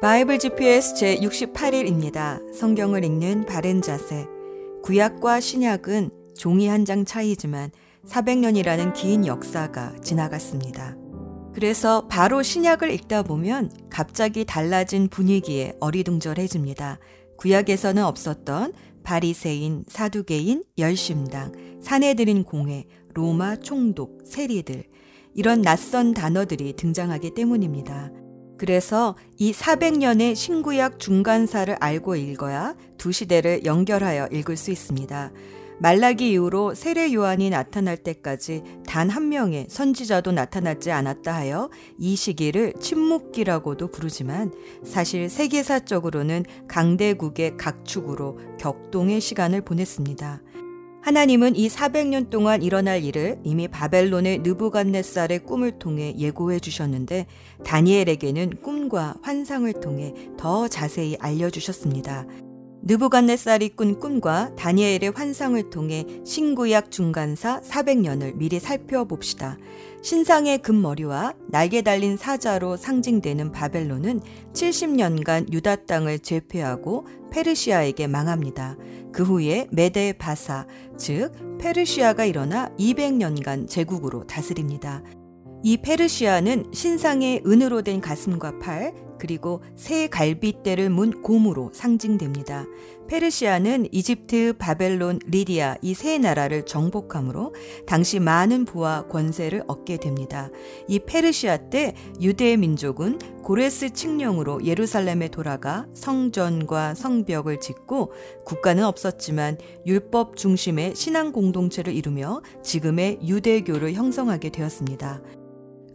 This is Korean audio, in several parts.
바이블 GPS 제 68일입니다. 성경을 읽는 바른 자세. 구약과 신약은 종이 한 장 차이지만 400년이라는 긴 역사가 지나갔습니다. 그래서 바로 신약을 읽다 보면 갑자기 달라진 분위기에 어리둥절해집니다. 구약에서는 없었던 바리새인, 사두개인, 열심당, 사내들인 공회, 로마 총독, 세리들 이런 낯선 단어들이 등장하기 때문입니다. 그래서 이 400년의 신구약 중간사를 알고 읽어야 두 시대를 연결하여 읽을 수 있습니다. 말라기 이후로 세례 요한이 나타날 때까지 단 한 명의 선지자도 나타나지 않았다 하여 이 시기를 침묵기라고도 부르지만 사실 세계사적으로는 강대국의 각축으로 격동의 시간을 보냈습니다. 하나님은 이 400년 동안 일어날 일을 이미 바벨론의 느부갓네살의 꿈을 통해 예고해 주셨는데 다니엘에게는 꿈과 환상을 통해 더 자세히 알려 주셨습니다. 느부갓네살이 꾼 꿈과 다니엘의 환상을 통해 신구약 중간사 400년을 미리 살펴봅시다. 신상의 금머리와 날개 달린 사자로 상징되는 바벨론은 70년간 유다 땅을 제패하고 페르시아에게 망합니다. 그 후에 메데 바사, 즉 페르시아가 일어나 200년간 제국으로 다스립니다. 이 페르시아는 신상의 은으로 된 가슴과 팔, 그리고 새 갈빗대를 문 곰으로 상징됩니다. 페르시아는 이집트, 바벨론, 리디아 이 세 나라를 정복함으로 당시 많은 부와 권세를 얻게 됩니다. 이 페르시아 때 유대 민족은 고레스 칙령으로 예루살렘에 돌아가 성전과 성벽을 짓고 국가는 없었지만 율법 중심의 신앙 공동체를 이루며 지금의 유대교를 형성하게 되었습니다.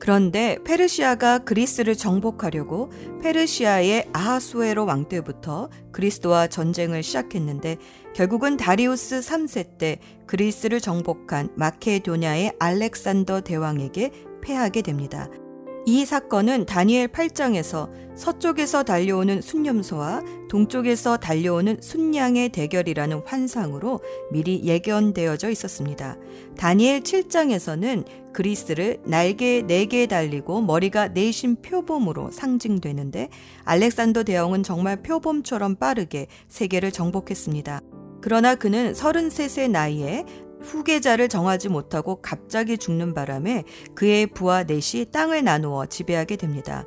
그런데 페르시아가 그리스를 정복하려고 페르시아의 아하수에로 왕 때부터 그리스도와 전쟁을 시작했는데 결국은 다리우스 3세 때 그리스를 정복한 마케도냐의 알렉산더 대왕에게 패하게 됩니다. 이 사건은 다니엘 8장에서 서쪽에서 달려오는 순념소와 동쪽에서 달려오는 순양의 대결이라는 환상으로 미리 예견되어져 있었습니다. 다니엘 7장에서는 그리스를 날개 4개 달리고 머리가 내신 표범으로 상징되는데 알렉산더 대왕은 정말 표범처럼 빠르게 세계를 정복했습니다. 그러나 그는 33세 나이에 후계자를 정하지 못하고 갑자기 죽는 바람에 그의 부하 넷이 땅을 나누어 지배하게 됩니다.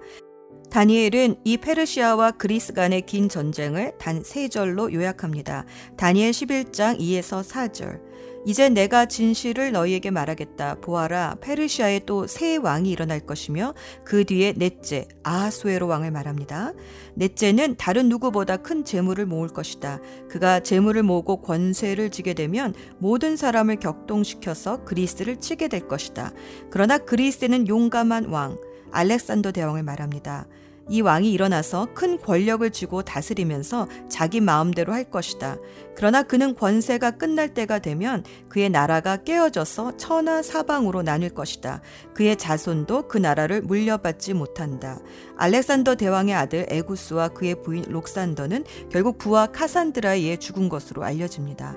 다니엘은 이 페르시아와 그리스 간의 긴 전쟁을 단 세 절로 요약합니다. 다니엘 11장 2에서 4절. 이제 내가 진실을 너희에게 말하겠다. 보아라, 페르시아에 또 새 왕이 일어날 것이며 그 뒤에 넷째 아하수에로 왕을 말합니다. 넷째는 다른 누구보다 큰 재물을 모을 것이다. 그가 재물을 모으고 권세를 지게 되면 모든 사람을 격동시켜서 그리스를 치게 될 것이다. 그러나 그리스는 용감한 왕 알렉산더 대왕을 말합니다. 이 왕이 일어나서 큰 권력을 쥐고 다스리면서 자기 마음대로 할 것이다. 그러나 그는 권세가 끝날 때가 되면 그의 나라가 깨어져서 천하 사방으로 나뉠 것이다. 그의 자손도 그 나라를 물려받지 못한다. 알렉산더 대왕의 아들 에구스와 그의 부인 록산더는 결국 부하 카산드라에 의해 죽은 것으로 알려집니다.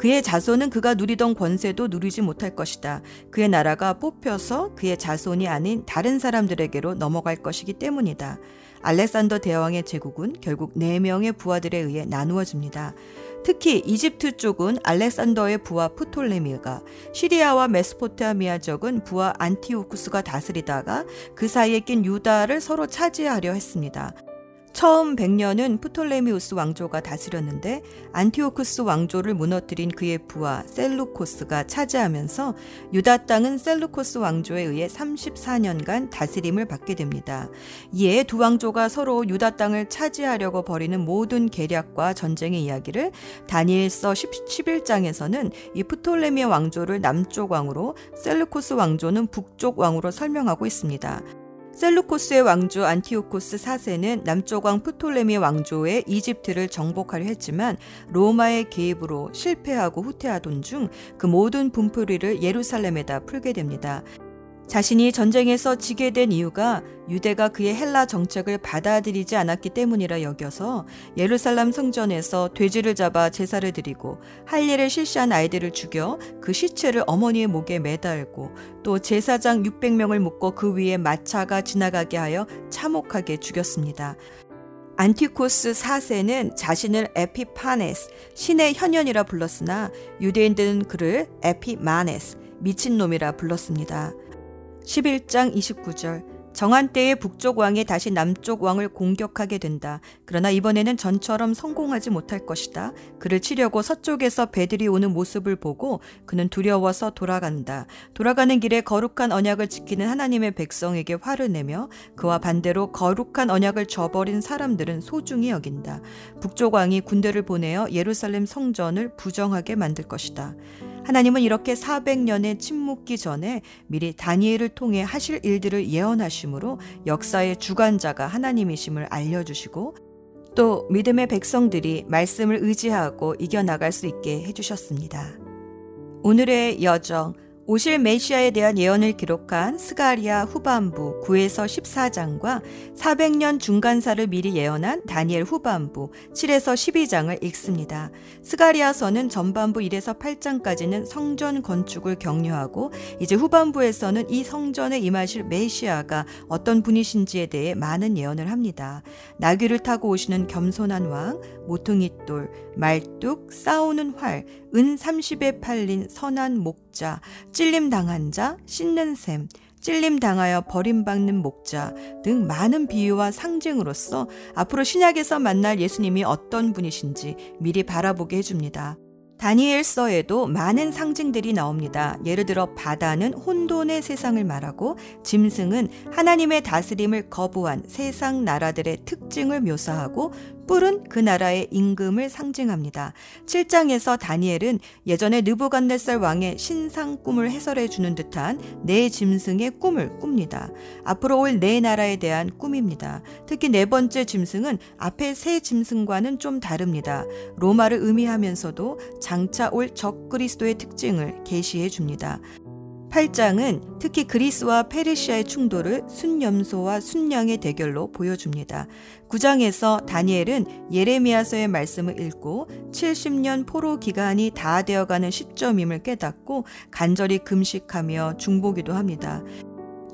그의 자손은 그가 누리던 권세도 누리지 못할 것이다. 그의 나라가 뽑혀서 그의 자손이 아닌 다른 사람들에게로 넘어갈 것이기 때문이다. 알렉산더 대왕의 제국은 결국 4명의 부하들에 의해 나누어집니다. 특히 이집트 쪽은 알렉산더의 부하 프톨레미가, 시리아와 메스포타미아 쪽은 부하 안티오쿠스가 다스리다가 그 사이에 낀 유다를 서로 차지하려 했습니다. 처음 100년은 프톨레미우스 왕조가 다스렸는데 안티오쿠스 왕조를 무너뜨린 그의 부하 셀루코스가 차지하면서 유다 땅은 셀루코스 왕조에 의해 34년간 다스림을 받게 됩니다. 이에 두 왕조가 서로 유다 땅을 차지하려고 벌이는 모든 계략과 전쟁의 이야기를 다니엘서 11장에서는 이 프톨레미 왕조를 남쪽 왕으로 셀루코스 왕조는 북쪽 왕으로 설명하고 있습니다. 셀루코스의 왕조 안티오코스 4세는 남쪽 왕 프톨레미 왕조의 이집트를 정복하려 했지만 로마의 개입으로 실패하고 후퇴하던 중 그 모든 분풀이를 예루살렘에다 풀게 됩니다. 자신이 전쟁에서 지게 된 이유가 유대가 그의 헬라 정책을 받아들이지 않았기 때문이라 여겨서 예루살렘 성전에서 돼지를 잡아 제사를 드리고 할례를 실시한 아이들을 죽여 그 시체를 어머니의 목에 매달고 또 제사장 600명을 묶고 그 위에 마차가 지나가게 하여 참혹하게 죽였습니다. 안티코스 4세는 자신을 에피파네스, 신의 현현이라 불렀으나 유대인들은 그를 에피마네스, 미친놈이라 불렀습니다. 11장 29절 정한 때에 북쪽 왕이 다시 남쪽 왕을 공격하게 된다. 그러나 이번에는 전처럼 성공하지 못할 것이다. 그를 치려고 서쪽에서 배들이 오는 모습을 보고 그는 두려워서 돌아간다. 돌아가는 길에 거룩한 언약을 지키는 하나님의 백성에게 화를 내며 그와 반대로 거룩한 언약을 저버린 사람들은 소중히 여긴다. 북쪽 왕이 군대를 보내어 예루살렘 성전을 부정하게 만들 것이다. 하나님은 이렇게 400년의 침묵기 전에 미리 다니엘을 통해 하실 일들을 예언하심으로 역사의 주관자가 하나님이심을 알려주시고 또 믿음의 백성들이 말씀을 의지하고 이겨나갈 수 있게 해주셨습니다. 오늘의 여정 오실 메시아에 대한 예언을 기록한 스가랴 후반부 9에서 14장과 400년 중간사를 미리 예언한 다니엘 후반부 7에서 12장을 읽습니다. 스가랴서는 전반부 1에서 8장까지는 성전 건축을 격려하고 이제 후반부에서는 이 성전에 임하실 메시아가 어떤 분이신지에 대해 많은 예언을 합니다. 나귀를 타고 오시는 겸손한 왕, 모퉁이 돌, 말뚝, 싸우는 활, 은 30에 팔린 선한 목자, 찔림 당한 자, 씻는 샘, 찔림 당하여 버림받는 목자 등 많은 비유와 상징으로서 앞으로 신약에서 만날 예수님이 어떤 분이신지 미리 바라보게 해줍니다. 다니엘서에도 많은 상징들이 나옵니다. 예를 들어 바다는 혼돈의 세상을 말하고 짐승은 하나님의 다스림을 거부한 세상 나라들의 특징을 묘사하고 뿔은 그 나라의 임금을 상징합니다. 7장에서 다니엘은 예전에 느부갓네살 왕의 신상 꿈을 해설해 주는 듯한 네 짐승의 꿈을 꿉니다. 앞으로 올 네 나라에 대한 꿈입니다. 특히 네 번째 짐승은 앞에 세 짐승과는 좀 다릅니다. 로마를 의미하면서도 장차 올 적그리스도의 특징을 계시해 줍니다. 8장은 특히 그리스와 페르시아의 충돌을 순염소와 순양의 대결로 보여줍니다. 9장에서 다니엘은 예레미야서의 말씀을 읽고 70년 포로 기간이 다 되어가는 시점임을 깨닫고 간절히 금식하며 중보기도 합니다.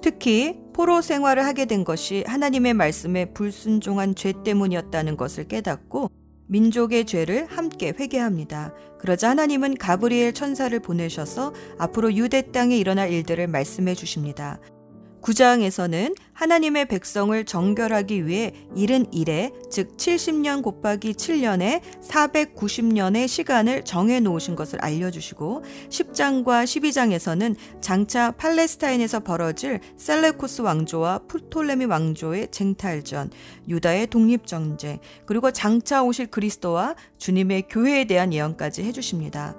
특히 포로 생활을 하게 된 것이 하나님의 말씀에 불순종한 죄 때문이었다는 것을 깨닫고 민족의 죄를 함께 회개합니다. 그러자 하나님은 가브리엘 천사를 보내셔서 앞으로 유대 땅에 일어날 일들을 말씀해 주십니다. 9장에서는 하나님의 백성을 정결하기 위해 이른 일에 즉 70년 곱하기 7년에 490년의 시간을 정해 놓으신 것을 알려주시고 10장과 12장에서는 장차 팔레스타인에서 벌어질 셀레코스 왕조와 풀톨레미 왕조의 쟁탈전, 유다의 독립정제, 그리고 장차 오실 그리스도와 주님의 교회에 대한 예언까지 해주십니다.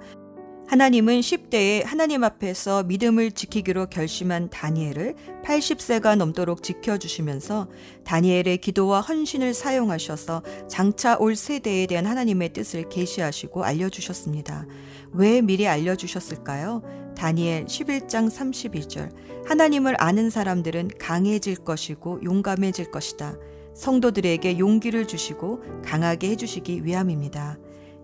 하나님은 10대에 하나님 앞에서 믿음을 지키기로 결심한 다니엘을 80세가 넘도록 지켜주시면서 다니엘의 기도와 헌신을 사용하셔서 장차 올 세대에 대한 하나님의 뜻을 계시하시고 알려주셨습니다. 왜 미리 알려주셨을까요? 다니엘 11장 32절 하나님을 아는 사람들은 강해질 것이고 용감해질 것이다. 성도들에게 용기를 주시고 강하게 해주시기 위함입니다.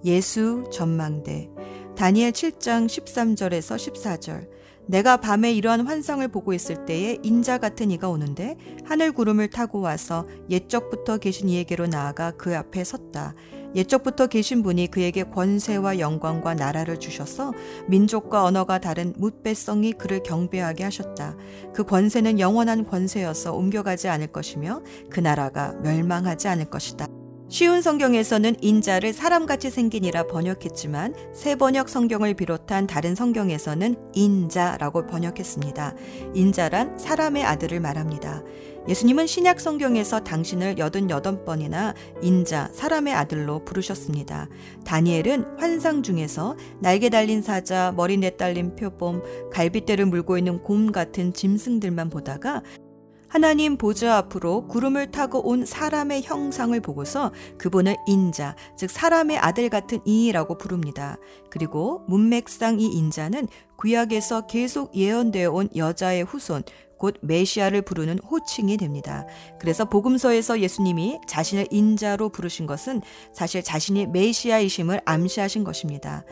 예수 전망대 다니엘 7장 13절에서 14절. 내가 밤에 이러한 환상을 보고 있을 때에 인자 같은 이가 오는데 하늘 구름을 타고 와서 옛적부터 계신 이에게로 나아가 그 앞에 섰다. 옛적부터 계신 분이 그에게 권세와 영광과 나라를 주셔서 민족과 언어가 다른 뭇배성이 그를 경배하게 하셨다. 그 권세는 영원한 권세여서 옮겨가지 않을 것이며 그 나라가 멸망하지 않을 것이다. 쉬운 성경에서는 인자를 사람같이 생긴이라 번역했지만 새 번역 성경을 비롯한 다른 성경에서는 인자라고 번역했습니다. 인자란 사람의 아들을 말합니다. 예수님은 신약 성경에서 당신을 88번이나 인자, 사람의 아들로 부르셨습니다. 다니엘은 환상 중에서 날개 달린 사자, 머리 내딸린 표범, 갈빗대를 물고 있는 곰 같은 짐승들만 보다가 하나님 보좌 앞으로 구름을 타고 온 사람의 형상을 보고서 그분을 인자, 즉 사람의 아들 같은 이라고 부릅니다. 그리고 문맥상 이 인자는 구약에서 계속 예언되어 온 여자의 후손, 곧 메시아를 부르는 호칭이 됩니다. 그래서 복음서에서 예수님이 자신을 인자로 부르신 것은 사실 자신이 메시아이심을 암시하신 것입니다.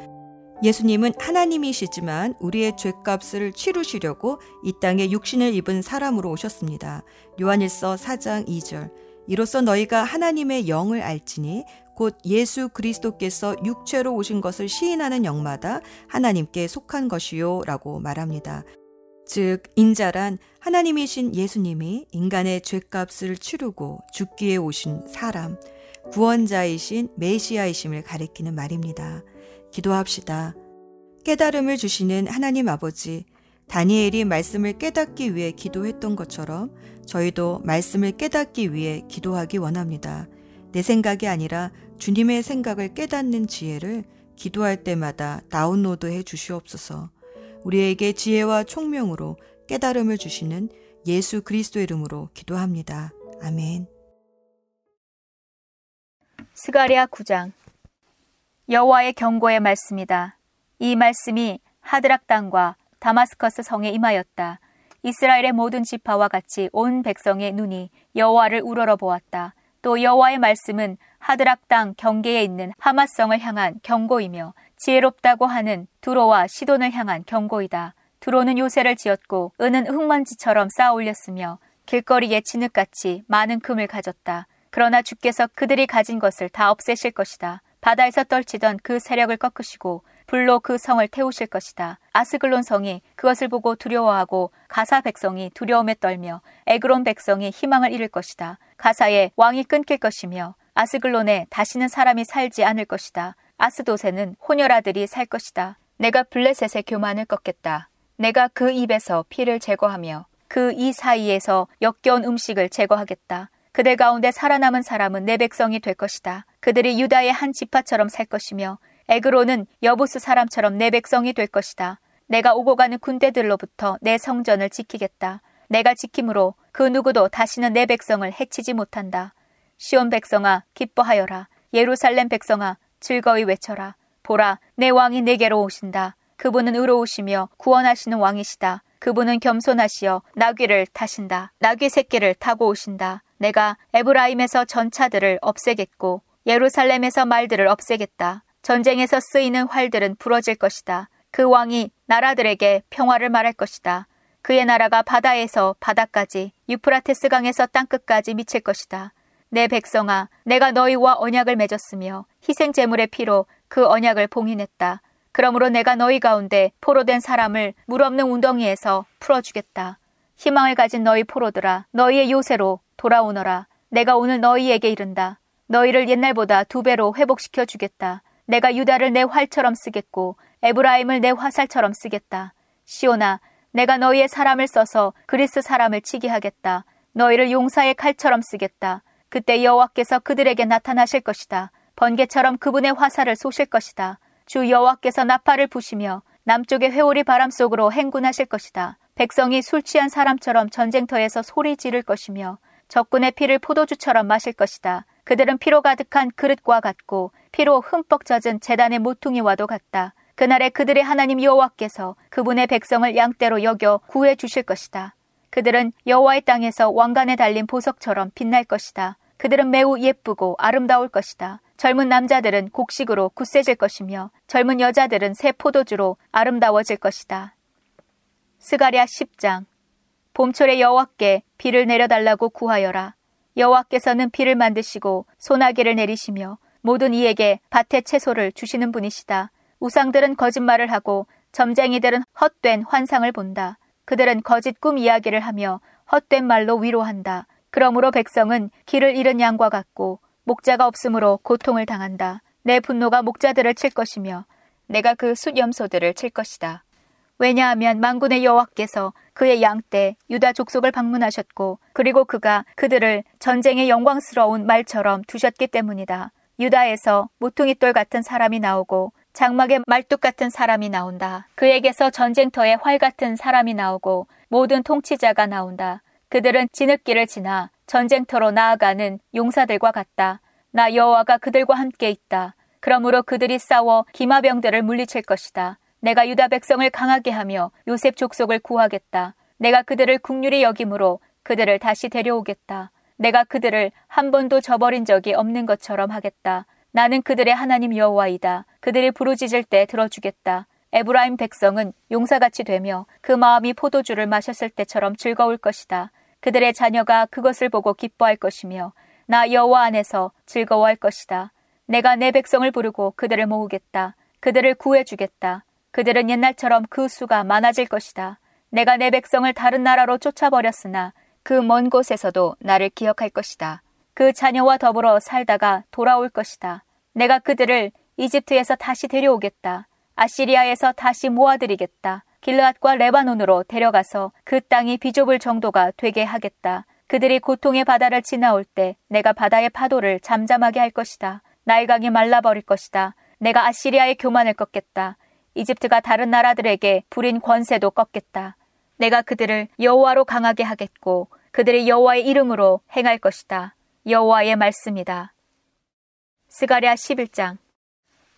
예수님은 하나님이시지만 우리의 죄값을 치르시려고 이 땅에 육신을 입은 사람으로 오셨습니다. 요한일서 4장 2절. 이로써 너희가 하나님의 영을 알지니 곧 예수 그리스도께서 육체로 오신 것을 시인하는 영마다 하나님께 속한 것이요 라고 말합니다. 즉 인자란 하나님이신 예수님이 인간의 죄값을 치르고 죽기에 오신 사람, 구원자이신 메시아이심을 가리키는 말입니다. 기도합시다. 깨달음을 주시는 하나님 아버지, 다니엘이 말씀을 깨닫기 위해 기도했던 것처럼 저희도 말씀을 깨닫기 위해 기도하기 원합니다. 내 생각이 아니라 주님의 생각을 깨닫는 지혜를 기도할 때마다 다운로드 해 주시옵소서. 우리에게 지혜와 총명으로 깨달음을 주시는 예수 그리스도 이름으로 기도합니다. 아멘. 스가리아 9장 여호와의 경고의 말씀이다. 이 말씀이 하드락 땅과 다마스커스 성에 임하였다. 이스라엘의 모든 지파와 같이 온 백성의 눈이 여호와를 우러러 보았다. 또 여호와의 말씀은 하드락 땅 경계에 있는 하마성을 향한 경고이며 지혜롭다고 하는 두로와 시돈을 향한 경고이다. 두로는 요새를 지었고 은은 흙먼지처럼 쌓아 올렸으며 길거리에 진흙같이 많은 금을 가졌다. 그러나 주께서 그들이 가진 것을 다 없애실 것이다. 바다에서 떨치던 그 세력을 꺾으시고 불로 그 성을 태우실 것이다. 아스글론 성이 그것을 보고 두려워하고 가사 백성이 두려움에 떨며 에그론 백성이 희망을 잃을 것이다. 가사에 왕이 끊길 것이며 아스글론에 다시는 사람이 살지 않을 것이다. 아스도세는 혼혈아들이 살 것이다. 내가 블레셋의 교만을 꺾겠다. 내가 그 입에서 피를 제거하며 그 이 사이에서 역겨운 음식을 제거하겠다. 그들 가운데 살아남은 사람은 내 백성이 될 것이다. 그들이 유다의 한 지파처럼 살 것이며 에그로는 여부스 사람처럼 내 백성이 될 것이다. 내가 오고 가는 군대들로부터 내 성전을 지키겠다. 내가 지킴으로 그 누구도 다시는 내 백성을 해치지 못한다. 시온 백성아 기뻐하여라. 예루살렘 백성아 즐거이 외쳐라. 보라 내 왕이 내게로 오신다. 그분은 의로우시며 구원하시는 왕이시다. 그분은 겸손하시어 나귀를 타신다. 나귀 새끼를 타고 오신다. 내가 에브라임에서 전차들을 없애겠고 예루살렘에서 말들을 없애겠다. 전쟁에서 쓰이는 활들은 부러질 것이다. 그 왕이 나라들에게 평화를 말할 것이다. 그의 나라가 바다에서 바다까지 유프라테스 강에서 땅끝까지 미칠 것이다. 내 백성아, 내가 너희와 언약을 맺었으며 희생 제물의 피로 그 언약을 봉인했다. 그러므로 내가 너희 가운데 포로된 사람을 물 없는 웅덩이에서 풀어주겠다. 희망을 가진 너희 포로들아, 너희의 요새로 돌아오너라. 내가 오늘 너희에게 이른다. 너희를 옛날보다 두 배로 회복시켜 주겠다. 내가 유다를 내 활처럼 쓰겠고 에브라임을 내 화살처럼 쓰겠다. 시오나, 내가 너희의 사람을 써서 그리스 사람을 치게 하겠다. 너희를 용사의 칼처럼 쓰겠다. 그때 여호와께서 그들에게 나타나실 것이다. 번개처럼 그분의 화살을 쏘실 것이다. 주 여호와께서 나팔을 부시며 남쪽의 회오리 바람 속으로 행군하실 것이다. 백성이 술 취한 사람처럼 전쟁터에서 소리 지를 것이며 적군의 피를 포도주처럼 마실 것이다. 그들은 피로 가득한 그릇과 같고 피로 흠뻑 젖은 재단의 모퉁이와도 같다. 그날에 그들의 하나님 여호와께서 그분의 백성을 양떼로 여겨 구해 주실 것이다. 그들은 여호와의 땅에서 왕관에 달린 보석처럼 빛날 것이다. 그들은 매우 예쁘고 아름다울 것이다. 젊은 남자들은 곡식으로 굳세질 것이며 젊은 여자들은 새 포도주로 아름다워질 것이다. 스가랴 10장 봄철에 여호와께 비를 내려달라고 구하여라. 여호와께서는 비를 만드시고 소나기를 내리시며 모든 이에게 밭의 채소를 주시는 분이시다. 우상들은 거짓말을 하고 점쟁이들은 헛된 환상을 본다. 그들은 거짓 꿈 이야기를 하며 헛된 말로 위로한다. 그러므로 백성은 길을 잃은 양과 같고 목자가 없으므로 고통을 당한다. 내 분노가 목자들을 칠 것이며 내가 그 숫염소들을 칠 것이다. 왜냐하면 망군의 여호와께서 그의 양떼 유다 족속을 방문하셨고 그리고 그가 그들을 전쟁의 영광스러운 말처럼 두셨기 때문이다. 유다에서 모퉁이돌 같은 사람이 나오고 장막의 말뚝 같은 사람이 나온다. 그에게서 전쟁터에 활 같은 사람이 나오고 모든 통치자가 나온다. 그들은 진흙길을 지나 전쟁터로 나아가는 용사들과 같다. 나 여호와가 그들과 함께 있다. 그러므로 그들이 싸워 기마병들을 물리칠 것이다. 내가 유다 백성을 강하게 하며 요셉 족속을 구하겠다. 내가 그들을 국률이 여김으로 그들을 다시 데려오겠다. 내가 그들을 한 번도 저버린 적이 없는 것처럼 하겠다. 나는 그들의 하나님 여호와이다. 그들이 부르짖을 때 들어주겠다. 에브라임 백성은 용사같이 되며 그 마음이 포도주를 마셨을 때처럼 즐거울 것이다. 그들의 자녀가 그것을 보고 기뻐할 것이며 나 여호와 안에서 즐거워할 것이다. 내가 내 백성을 부르고 그들을 모으겠다. 그들을 구해주겠다. 그들은 옛날처럼 그 수가 많아질 것이다. 내가 내 백성을 다른 나라로 쫓아버렸으나 그 먼 곳에서도 나를 기억할 것이다. 그 자녀와 더불어 살다가 돌아올 것이다. 내가 그들을 이집트에서 다시 데려오겠다. 아시리아에서 다시 모아들이겠다. 길르앗과 레바논으로 데려가서 그 땅이 비좁을 정도가 되게 하겠다. 그들이 고통의 바다를 지나올 때 내가 바다의 파도를 잠잠하게 할 것이다. 나일강이 말라버릴 것이다. 내가 아시리아의 교만을 꺾겠다. 이집트가 다른 나라들에게 부린 권세도 꺾겠다. 내가 그들을 여호와로 강하게 하겠고 그들이 여호와의 이름으로 행할 것이다. 여호와의 말씀이다. 스가랴 11장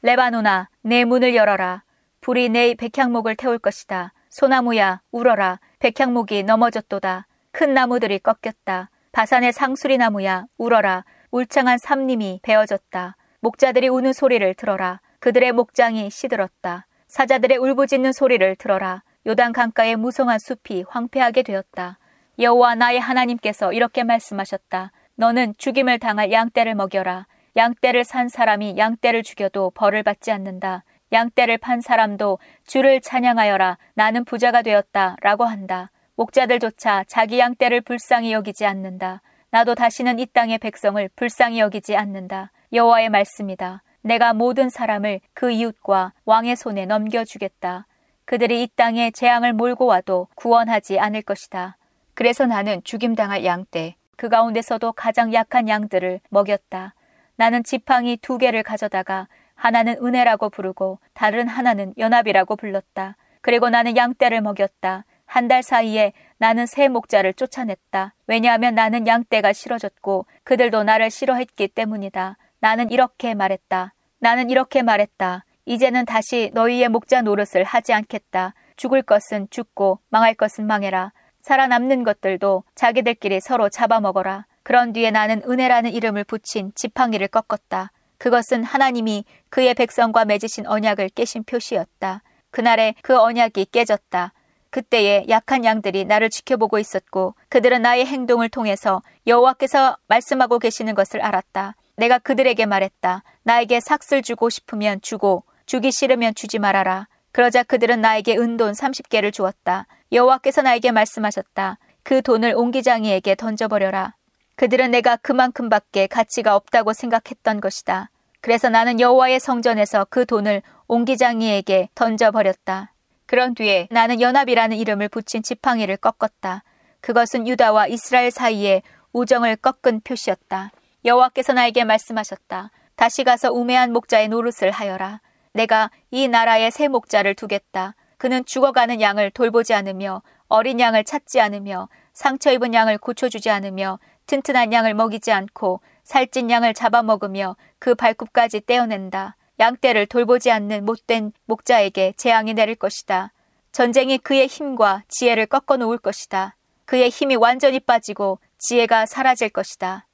레바노나 내 문을 열어라. 불이 내 백향목을 태울 것이다. 소나무야 울어라. 백향목이 넘어졌도다. 큰 나무들이 꺾였다. 바산의 상수리 나무야 울어라. 울창한 삼림이 베어졌다. 목자들이 우는 소리를 들어라. 그들의 목장이 시들었다. 사자들의 울부짖는 소리를 들어라. 요단 강가의 무성한 숲이 황폐하게 되었다. 여호와 나의 하나님께서 이렇게 말씀하셨다. 너는 죽임을 당할 양떼를 먹여라. 양떼를 산 사람이 양떼를 죽여도 벌을 받지 않는다. 양떼를 판 사람도 주를 찬양하여라. 나는 부자가 되었다. 라고 한다. 목자들조차 자기 양떼를 불쌍히 여기지 않는다. 나도 다시는 이 땅의 백성을 불쌍히 여기지 않는다. 여호와의 말씀이다. 내가 모든 사람을 그 이웃과 왕의 손에 넘겨주겠다. 그들이 이 땅에 재앙을 몰고 와도 구원하지 않을 것이다. 그래서 나는 죽임당할 양떼, 그 가운데서도 가장 약한 양들을 먹였다. 나는 지팡이 두 개를 가져다가 하나는 은혜라고 부르고 다른 하나는 연합이라고 불렀다. 그리고 나는 양떼를 먹였다. 한 달 사이에 나는 새 목자를 쫓아냈다. 왜냐하면 나는 양떼가 싫어졌고 그들도 나를 싫어했기 때문이다. 나는 이렇게 말했다. 나는 이렇게 말했다. 이제는 다시 너희의 목자 노릇을 하지 않겠다. 죽을 것은 죽고 망할 것은 망해라. 살아남는 것들도 자기들끼리 서로 잡아먹어라. 그런 뒤에 나는 은혜라는 이름을 붙인 지팡이를 꺾었다. 그것은 하나님이 그의 백성과 맺으신 언약을 깨신 표시였다. 그날에 그 언약이 깨졌다. 그때에 약한 양들이 나를 지켜보고 있었고 그들은 나의 행동을 통해서 여호와께서 말씀하고 계시는 것을 알았다. 내가 그들에게 말했다. 나에게 삭슬 주고 싶으면 주고 주기 싫으면 주지 말아라. 그러자 그들은 나에게 은돈 30개를 주었다. 여호와께서 나에게 말씀하셨다. 그 돈을 옹기장이에게 던져버려라. 그들은 내가 그만큼밖에 가치가 없다고 생각했던 것이다. 그래서 나는 여호와의 성전에서 그 돈을 옹기장이에게 던져버렸다. 그런 뒤에 나는 연합이라는 이름을 붙인 지팡이를 꺾었다. 그것은 유다와 이스라엘 사이에 우정을 꺾은 표시였다. 여호와께서 나에게 말씀하셨다. 다시 가서 우매한 목자의 노릇을 하여라. 내가 이 나라에 새 목자를 두겠다. 그는 죽어가는 양을 돌보지 않으며 어린 양을 찾지 않으며 상처 입은 양을 고쳐주지 않으며 튼튼한 양을 먹이지 않고 살찐 양을 잡아먹으며 그 발굽까지 떼어낸다. 양떼를 돌보지 않는 못된 목자에게 재앙이 내릴 것이다. 전쟁이 그의 힘과 지혜를 꺾어 놓을 것이다. 그의 힘이 완전히 빠지고 지혜가 사라질 것이다.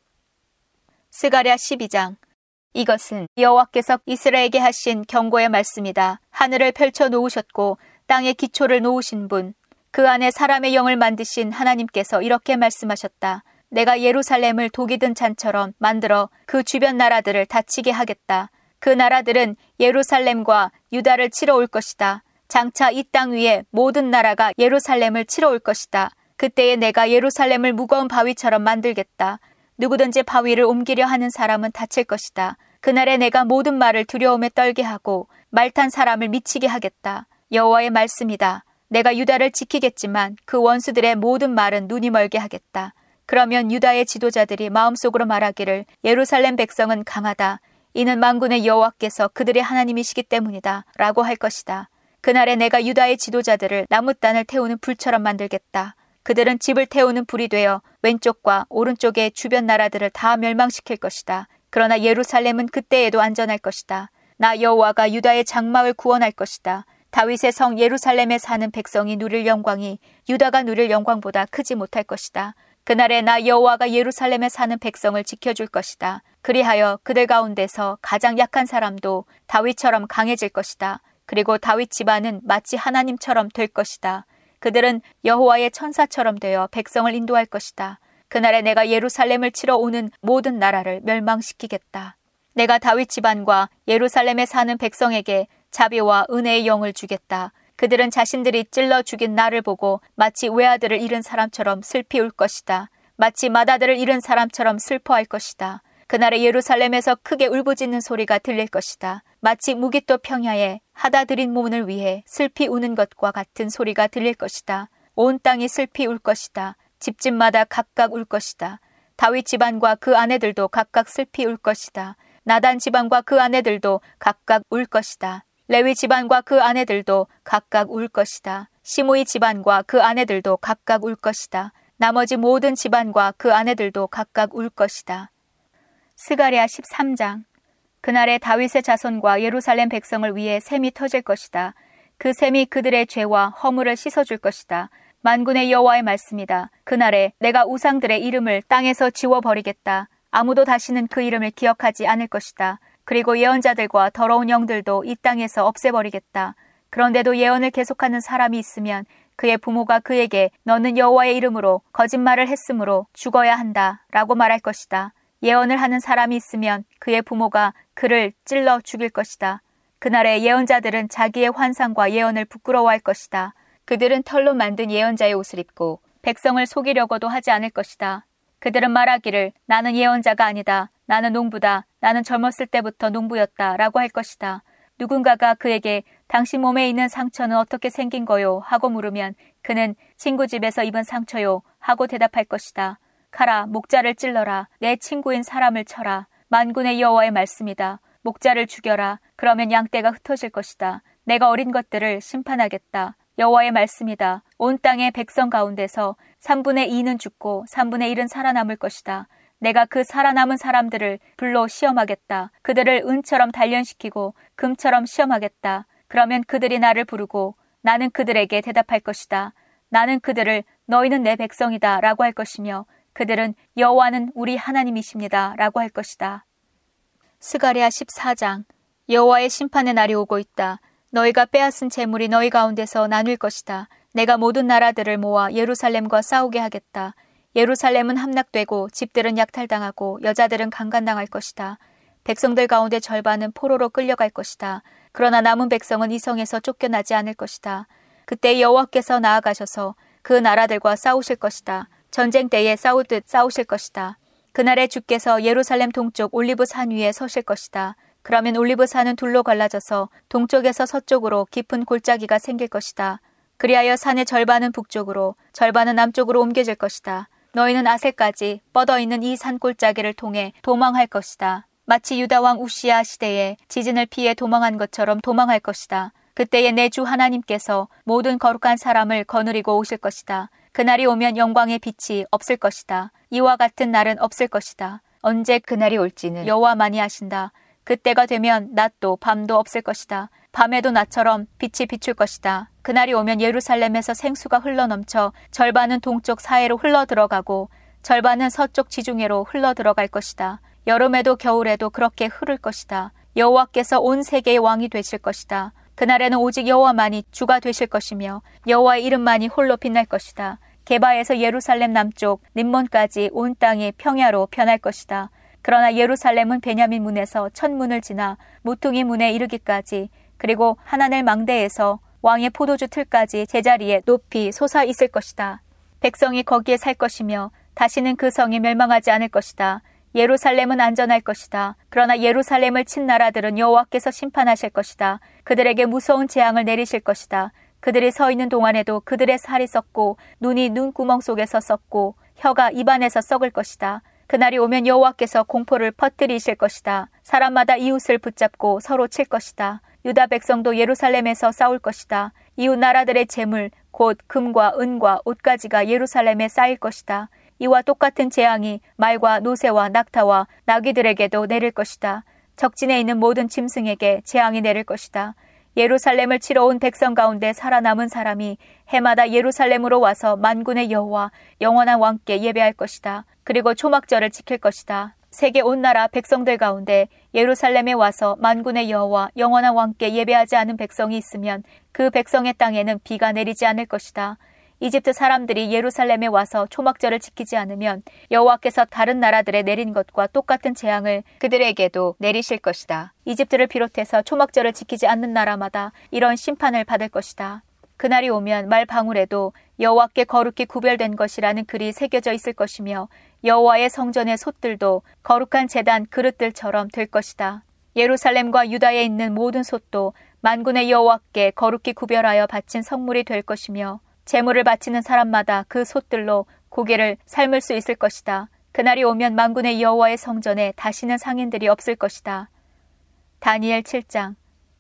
스가랴 12장 이것은 여호와께서 이스라엘에게 하신 경고의 말씀이다. 하늘을 펼쳐 놓으셨고 땅의 기초를 놓으신 분, 그 안에 사람의 영을 만드신 하나님께서 이렇게 말씀하셨다. 내가 예루살렘을 독이 든 잔처럼 만들어 그 주변 나라들을 다치게 하겠다. 그 나라들은 예루살렘과 유다를 치러 올 것이다. 장차 이 땅 위에 모든 나라가 예루살렘을 치러 올 것이다. 그때에 내가 예루살렘을 무거운 바위처럼 만들겠다. 누구든지 바위를 옮기려 하는 사람은 다칠 것이다. 그날에 내가 모든 말을 두려움에 떨게 하고 말탄 사람을 미치게 하겠다. 여호와의 말씀이다. 내가 유다를 지키겠지만 그 원수들의 모든 말은 눈이 멀게 하겠다. 그러면 유다의 지도자들이 마음속으로 말하기를 예루살렘 백성은 강하다. 이는 만군의 여호와께서 그들의 하나님이시기 때문이다. 라고 할 것이다. 그날에 내가 유다의 지도자들을 나무단을 태우는 불처럼 만들겠다. 그들은 집을 태우는 불이 되어 왼쪽과 오른쪽의 주변 나라들을 다 멸망시킬 것이다. 그러나 예루살렘은 그때에도 안전할 것이다. 나 여호와가 유다의 장막을 구원할 것이다. 다윗의 성 예루살렘에 사는 백성이 누릴 영광이 유다가 누릴 영광보다 크지 못할 것이다. 그날에 나 여호와가 예루살렘에 사는 백성을 지켜줄 것이다. 그리하여 그들 가운데서 가장 약한 사람도 다윗처럼 강해질 것이다. 그리고 다윗 집안은 마치 하나님처럼 될 것이다. 그들은 여호와의 천사처럼 되어 백성을 인도할 것이다. 그날에 내가 예루살렘을 치러 오는 모든 나라를 멸망시키겠다. 내가 다윗 집안과 예루살렘에 사는 백성에게 자비와 은혜의 영을 주겠다. 그들은 자신들이 찔러 죽인 나를 보고 마치 외아들을 잃은 사람처럼 슬피 울 것이다. 마치 맏아들을 잃은 사람처럼 슬퍼할 것이다. 그날에 예루살렘에서 크게 울부짖는 소리가 들릴 것이다. 마치 무기또 평야에 하다 들인 몸을 위해 슬피 우는 것과 같은 소리가 들릴 것이다. 온 땅이 슬피 울 것이다. 집집마다 각각 울 것이다. 다윗 집안과 그 아내들도 각각 슬피 울 것이다. 나단 집안과 그 아내들도 각각 울 것이다. 레위 집안과 그 아내들도 각각 울 것이다. 시므이 집안과 그 아내들도 각각 울 것이다. 나머지 모든 집안과 그 아내들도 각각 울 것이다. 스가랴 13장 그날에 다윗의 자손과 예루살렘 백성을 위해 샘이 터질 것이다. 그 샘이 그들의 죄와 허물을 씻어줄 것이다. 만군의 여호와의 말씀이다. 그날에 내가 우상들의 이름을 땅에서 지워버리겠다. 아무도 다시는 그 이름을 기억하지 않을 것이다. 그리고 예언자들과 더러운 영들도 이 땅에서 없애버리겠다. 그런데도 예언을 계속하는 사람이 있으면 그의 부모가 그에게 너는 여호와의 이름으로 거짓말을 했으므로 죽어야 한다. 라고 말할 것이다. 예언을 하는 사람이 있으면 그의 부모가 그를 찔러 죽일 것이다. 그날에 예언자들은 자기의 환상과 예언을 부끄러워할 것이다. 그들은 털로 만든 예언자의 옷을 입고 백성을 속이려고도 하지 않을 것이다. 그들은 말하기를 나는 예언자가 아니다. 나는 농부다. 나는 젊었을 때부터 농부였다. 라고 할 것이다. 누군가가 그에게 당신 몸에 있는 상처는 어떻게 생긴 거요? 하고 물으면 그는 친구 집에서 입은 상처요. 하고 대답할 것이다. 가라 목자를 찔러라 내 친구인 사람을 쳐라. 만군의 여호와의 말씀이다. 목자를 죽여라. 그러면 양떼가 흩어질 것이다. 내가 어린 것들을 심판하겠다. 여호와의 말씀이다. 온 땅의 백성 가운데서 3분의 2는 죽고 3분의 1은 살아남을 것이다. 내가 그 살아남은 사람들을 불러 시험하겠다. 그들을 은처럼 단련시키고 금처럼 시험하겠다. 그러면 그들이 나를 부르고 나는 그들에게 대답할 것이다. 나는 그들을 너희는 내 백성이다 라고 할 것이며 그들은 여호와는 우리 하나님이십니다. 라고 할 것이다. 스가랴 14장 여호와의 심판의 날이 오고 있다. 너희가 빼앗은 재물이 너희 가운데서 나눌 것이다. 내가 모든 나라들을 모아 예루살렘과 싸우게 하겠다. 예루살렘은 함락되고 집들은 약탈당하고 여자들은 강간당할 것이다. 백성들 가운데 절반은 포로로 끌려갈 것이다. 그러나 남은 백성은 이 성에서 쫓겨나지 않을 것이다. 그때 여호와께서 나아가셔서 그 나라들과 싸우실 것이다. 전쟁 때에 싸우듯 싸우실 것이다. 그날에 주께서 예루살렘 동쪽 올리브 산 위에 서실 것이다. 그러면 올리브 산은 둘로 갈라져서 동쪽에서 서쪽으로 깊은 골짜기가 생길 것이다. 그리하여 산의 절반은 북쪽으로, 절반은 남쪽으로 옮겨질 것이다. 너희는 아세까지 뻗어 있는 이 산 골짜기를 통해 도망할 것이다. 마치 유다 왕 우시아 시대에 지진을 피해 도망한 것처럼 도망할 것이다. 그때에 내 주 하나님께서 모든 거룩한 사람을 거느리고 오실 것이다. 그날이 오면 영광의 빛이 없을 것이다. 이와 같은 날은 없을 것이다. 언제 그날이 올지는 여호와만이 아신다. 그때가 되면 낮도 밤도 없을 것이다. 밤에도 낮처럼 빛이 비출 것이다. 그날이 오면 예루살렘에서 생수가 흘러넘쳐 절반은 동쪽 사해로 흘러 들어가고 절반은 서쪽 지중해로 흘러 들어갈 것이다. 여름에도 겨울에도 그렇게 흐를 것이다. 여호와께서 온 세계의 왕이 되실 것이다. 그날에는 오직 여호와만이 주가 되실 것이며 여호와의 이름만이 홀로 빛날 것이다. 개바에서 예루살렘 남쪽 림몬까지 온 땅이 평야로 변할 것이다. 그러나 예루살렘은 베냐민 문에서 천 문을 지나 모퉁이 문에 이르기까지 그리고 하나넬 망대에서 왕의 포도주 틀까지 제자리에 높이 솟아 있을 것이다. 백성이 거기에 살 것이며 다시는 그 성이 멸망하지 않을 것이다. 예루살렘은 안전할 것이다. 그러나 예루살렘을 친 나라들은 여호와께서 심판하실 것이다. 그들에게 무서운 재앙을 내리실 것이다. 그들이 서 있는 동안에도 그들의 살이 썩고 눈이 눈구멍 속에서 썩고 혀가 입안에서 썩을 것이다. 그날이 오면 여호와께서 공포를 퍼뜨리실 것이다. 사람마다 이웃을 붙잡고 서로 칠 것이다. 유다 백성도 예루살렘에서 싸울 것이다. 이웃 나라들의 재물, 곧 금과 은과 옷가지가 예루살렘에 쌓일 것이다. 이와 똑같은 재앙이 말과 노새와 낙타와 나귀들에게도 내릴 것이다. 적진에 있는 모든 짐승에게 재앙이 내릴 것이다. 예루살렘을 치러 온 백성 가운데 살아남은 사람이 해마다 예루살렘으로 와서 만군의 여호와 영원한 왕께 예배할 것이다. 그리고 초막절을 지킬 것이다. 세계 온 나라 백성들 가운데 예루살렘에 와서 만군의 여호와 영원한 왕께 예배하지 않은 백성이 있으면 그 백성의 땅에는 비가 내리지 않을 것이다. 이집트 사람들이 예루살렘에 와서 초막절을 지키지 않으면 여호와께서 다른 나라들에 내린 것과 똑같은 재앙을 그들에게도 내리실 것이다. 이집트를 비롯해서 초막절을 지키지 않는 나라마다 이런 심판을 받을 것이다. 그날이 오면 말 방울에도 여호와께 거룩히 구별된 것이라는 글이 새겨져 있을 것이며 여호와의 성전의 솥들도 거룩한 재단 그릇들처럼 될 것이다. 예루살렘과 유다에 있는 모든 솥도 만군의 여호와께 거룩히 구별하여 바친 성물이 될 것이며 재물을 바치는 사람마다 그 솥들로 고개를 삶을 수 있을 것이다. 그날이 오면 만군의 여호와의 성전에 다시는 상인들이 없을 것이다. 다니엘 7장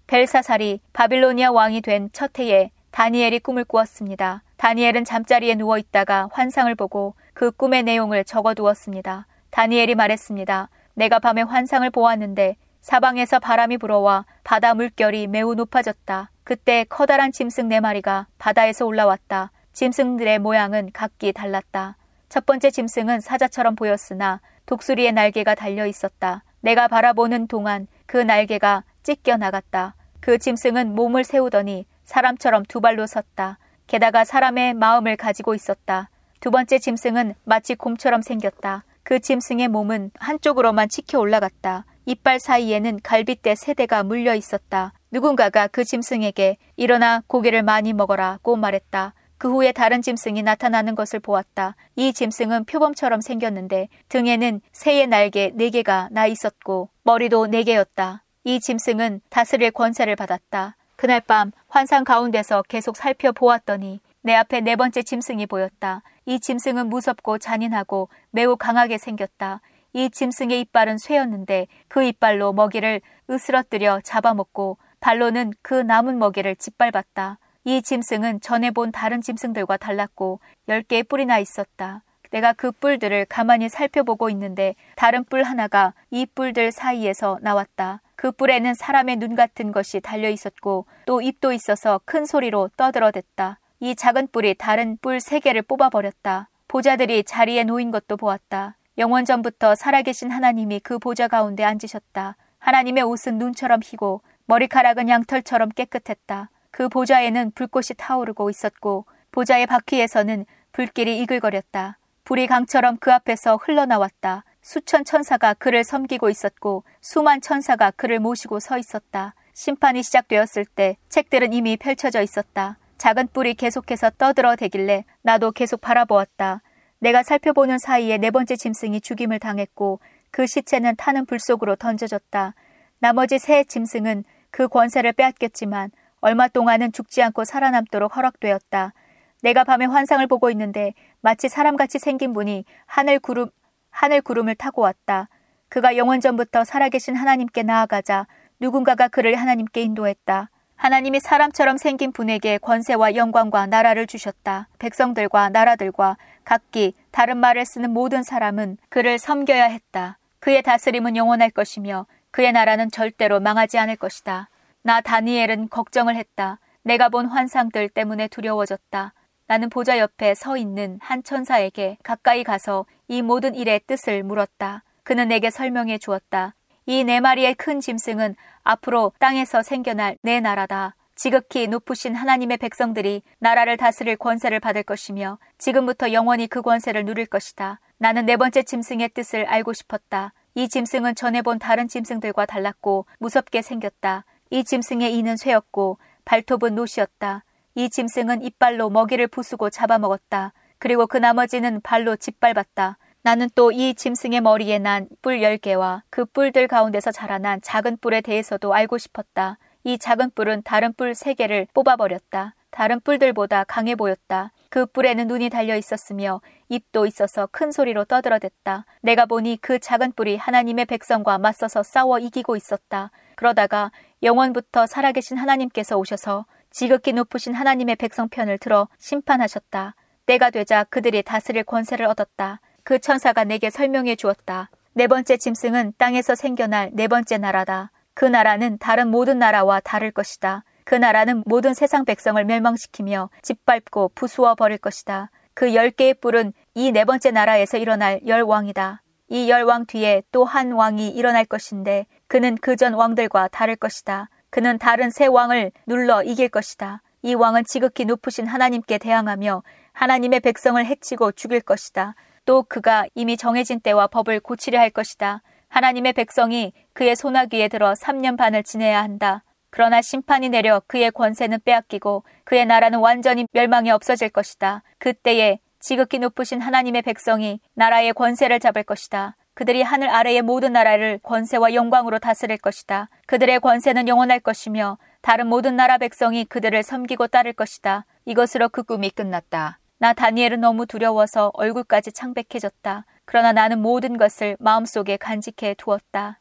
벨사살이 바빌로니아 왕이 된 첫 해에 다니엘이 꿈을 꾸었습니다. 다니엘은 잠자리에 누워 있다가 환상을 보고 그 꿈의 내용을 적어 두었습니다. 다니엘이 말했습니다. 내가 밤에 환상을 보았는데 사방에서 바람이 불어와 바다 물결이 매우 높아졌다. 그때 커다란 짐승 네 마리가 바다에서 올라왔다. 짐승들의 모양은 각기 달랐다. 첫 번째 짐승은 사자처럼 보였으나 독수리의 날개가 달려 있었다. 내가 바라보는 동안 그 날개가 찢겨 나갔다. 그 짐승은 몸을 세우더니 사람처럼 두 발로 섰다. 게다가 사람의 마음을 가지고 있었다. 두 번째 짐승은 마치 곰처럼 생겼다. 그 짐승의 몸은 한쪽으로만 치켜 올라갔다. 이빨 사이에는 갈빗대 세 대가 물려 있었다. 누군가가 그 짐승에게 일어나 고기를 많이 먹어라고 말했다. 그 후에 다른 짐승이 나타나는 것을 보았다. 이 짐승은 표범처럼 생겼는데 등에는 새의 날개 네 개가 나 있었고 머리도 네 개였다. 이 짐승은 다스릴 권세를 받았다. 그날 밤 환상 가운데서 계속 살펴보았더니 내 앞에 네 번째 짐승이 보였다. 이 짐승은 무섭고 잔인하고 매우 강하게 생겼다. 이 짐승의 이빨은 쇠였는데 그 이빨로 먹이를 으스러뜨려 잡아먹고 발로는 그 남은 먹이를 짓밟았다. 이 짐승은 전에 본 다른 짐승들과 달랐고 열 개의 뿔이 나 있었다. 내가 그 뿔들을 가만히 살펴보고 있는데 다른 뿔 하나가 이 뿔들 사이에서 나왔다. 그 뿔에는 사람의 눈 같은 것이 달려 있었고 또 입도 있어서 큰 소리로 떠들어댔다. 이 작은 뿔이 다른 뿔 세 개를 뽑아버렸다. 보자들이 자리에 놓인 것도 보았다. 영원 전부터 살아계신 하나님이 그 보좌 가운데 앉으셨다. 하나님의 옷은 눈처럼 희고 머리카락은 양털처럼 깨끗했다. 그 보좌에는 불꽃이 타오르고 있었고 보좌의 바퀴에서는 불길이 이글거렸다. 불이 강처럼 그 앞에서 흘러나왔다. 수천 천사가 그를 섬기고 있었고 수만 천사가 그를 모시고 서 있었다. 심판이 시작되었을 때 책들은 이미 펼쳐져 있었다. 작은 뿔이 계속해서 떠들어 대길래 나도 계속 바라보았다. 내가 살펴보는 사이에 네 번째 짐승이 죽임을 당했고 그 시체는 타는 불 속으로 던져졌다. 나머지 세 짐승은 그 권세를 빼앗겼지만 얼마 동안은 죽지 않고 살아남도록 허락되었다. 내가 밤에 환상을 보고 있는데 마치 사람같이 생긴 분이 하늘 구름 하늘 구름을 타고 왔다. 그가 영원전부터 살아계신 하나님께 나아가자 누군가가 그를 하나님께 인도했다. 하나님이 사람처럼 생긴 분에게 권세와 영광과 나라를 주셨다. 백성들과 나라들과 각기 다른 말을 쓰는 모든 사람은 그를 섬겨야 했다. 그의 다스림은 영원할 것이며 그의 나라는 절대로 망하지 않을 것이다. 나 다니엘은 걱정을 했다. 내가 본 환상들 때문에 두려워졌다. 나는 보좌 옆에 서 있는 한 천사에게 가까이 가서 이 모든 일의 뜻을 물었다. 그는 내게 설명해 주었다. 이 네 마리의 큰 짐승은 앞으로 땅에서 생겨날 내 나라다. 지극히 높으신 하나님의 백성들이 나라를 다스릴 권세를 받을 것이며 지금부터 영원히 그 권세를 누릴 것이다. 나는 네 번째 짐승의 뜻을 알고 싶었다. 이 짐승은 전에 본 다른 짐승들과 달랐고 무섭게 생겼다. 이 짐승의 이는 쇠였고 발톱은 노시였다. 이 짐승은 이빨로 먹이를 부수고 잡아먹었다. 그리고 그 나머지는 발로 짓밟았다. 나는 또 이 짐승의 머리에 난뿔 10개와 그 뿔들 가운데서 자라난 작은 뿔에 대해서도 알고 싶었다. 이 작은 뿔은 다른 뿔 3개를 뽑아버렸다. 다른 뿔들보다 강해 보였다. 그 뿔에는 눈이 달려 있었으며 입도 있어서 큰 소리로 떠들어댔다. 내가 보니 그 작은 뿔이 하나님의 백성과 맞서서 싸워 이기고 있었다. 그러다가 영원부터 살아계신 하나님께서 오셔서 지극히 높으신 하나님의 백성 편을 들어 심판하셨다. 때가 되자 그들이 다스릴 권세를 얻었다. 그 천사가 내게 설명해 주었다. 네 번째 짐승은 땅에서 생겨날 네 번째 나라다. 그 나라는 다른 모든 나라와 다를 것이다. 그 나라는 모든 세상 백성을 멸망시키며 짓밟고 부수어 버릴 것이다. 그 열 개의 뿔은 이 네 번째 나라에서 일어날 열 왕이다. 이 열 왕 뒤에 또 한 왕이 일어날 것인데 그는 그 전 왕들과 다를 것이다. 그는 다른 새 왕을 눌러 이길 것이다. 이 왕은 지극히 높으신 하나님께 대항하며 하나님의 백성을 해치고 죽일 것이다. 또 그가 이미 정해진 때와 법을 고치려 할 것이다. 하나님의 백성이 그의 소나귀에 들어 3년 반을 지내야 한다. 그러나 심판이 내려 그의 권세는 빼앗기고 그의 나라는 완전히 멸망에 없어질 것이다. 그때에 지극히 높으신 하나님의 백성이 나라의 권세를 잡을 것이다. 그들이 하늘 아래의 모든 나라를 권세와 영광으로 다스릴 것이다. 그들의 권세는 영원할 것이며 다른 모든 나라 백성이 그들을 섬기고 따를 것이다. 이것으로 그 꿈이 끝났다. 나 다니엘은 너무 두려워서 얼굴까지 창백해졌다. 그러나 나는 모든 것을 마음속에 간직해 두었다.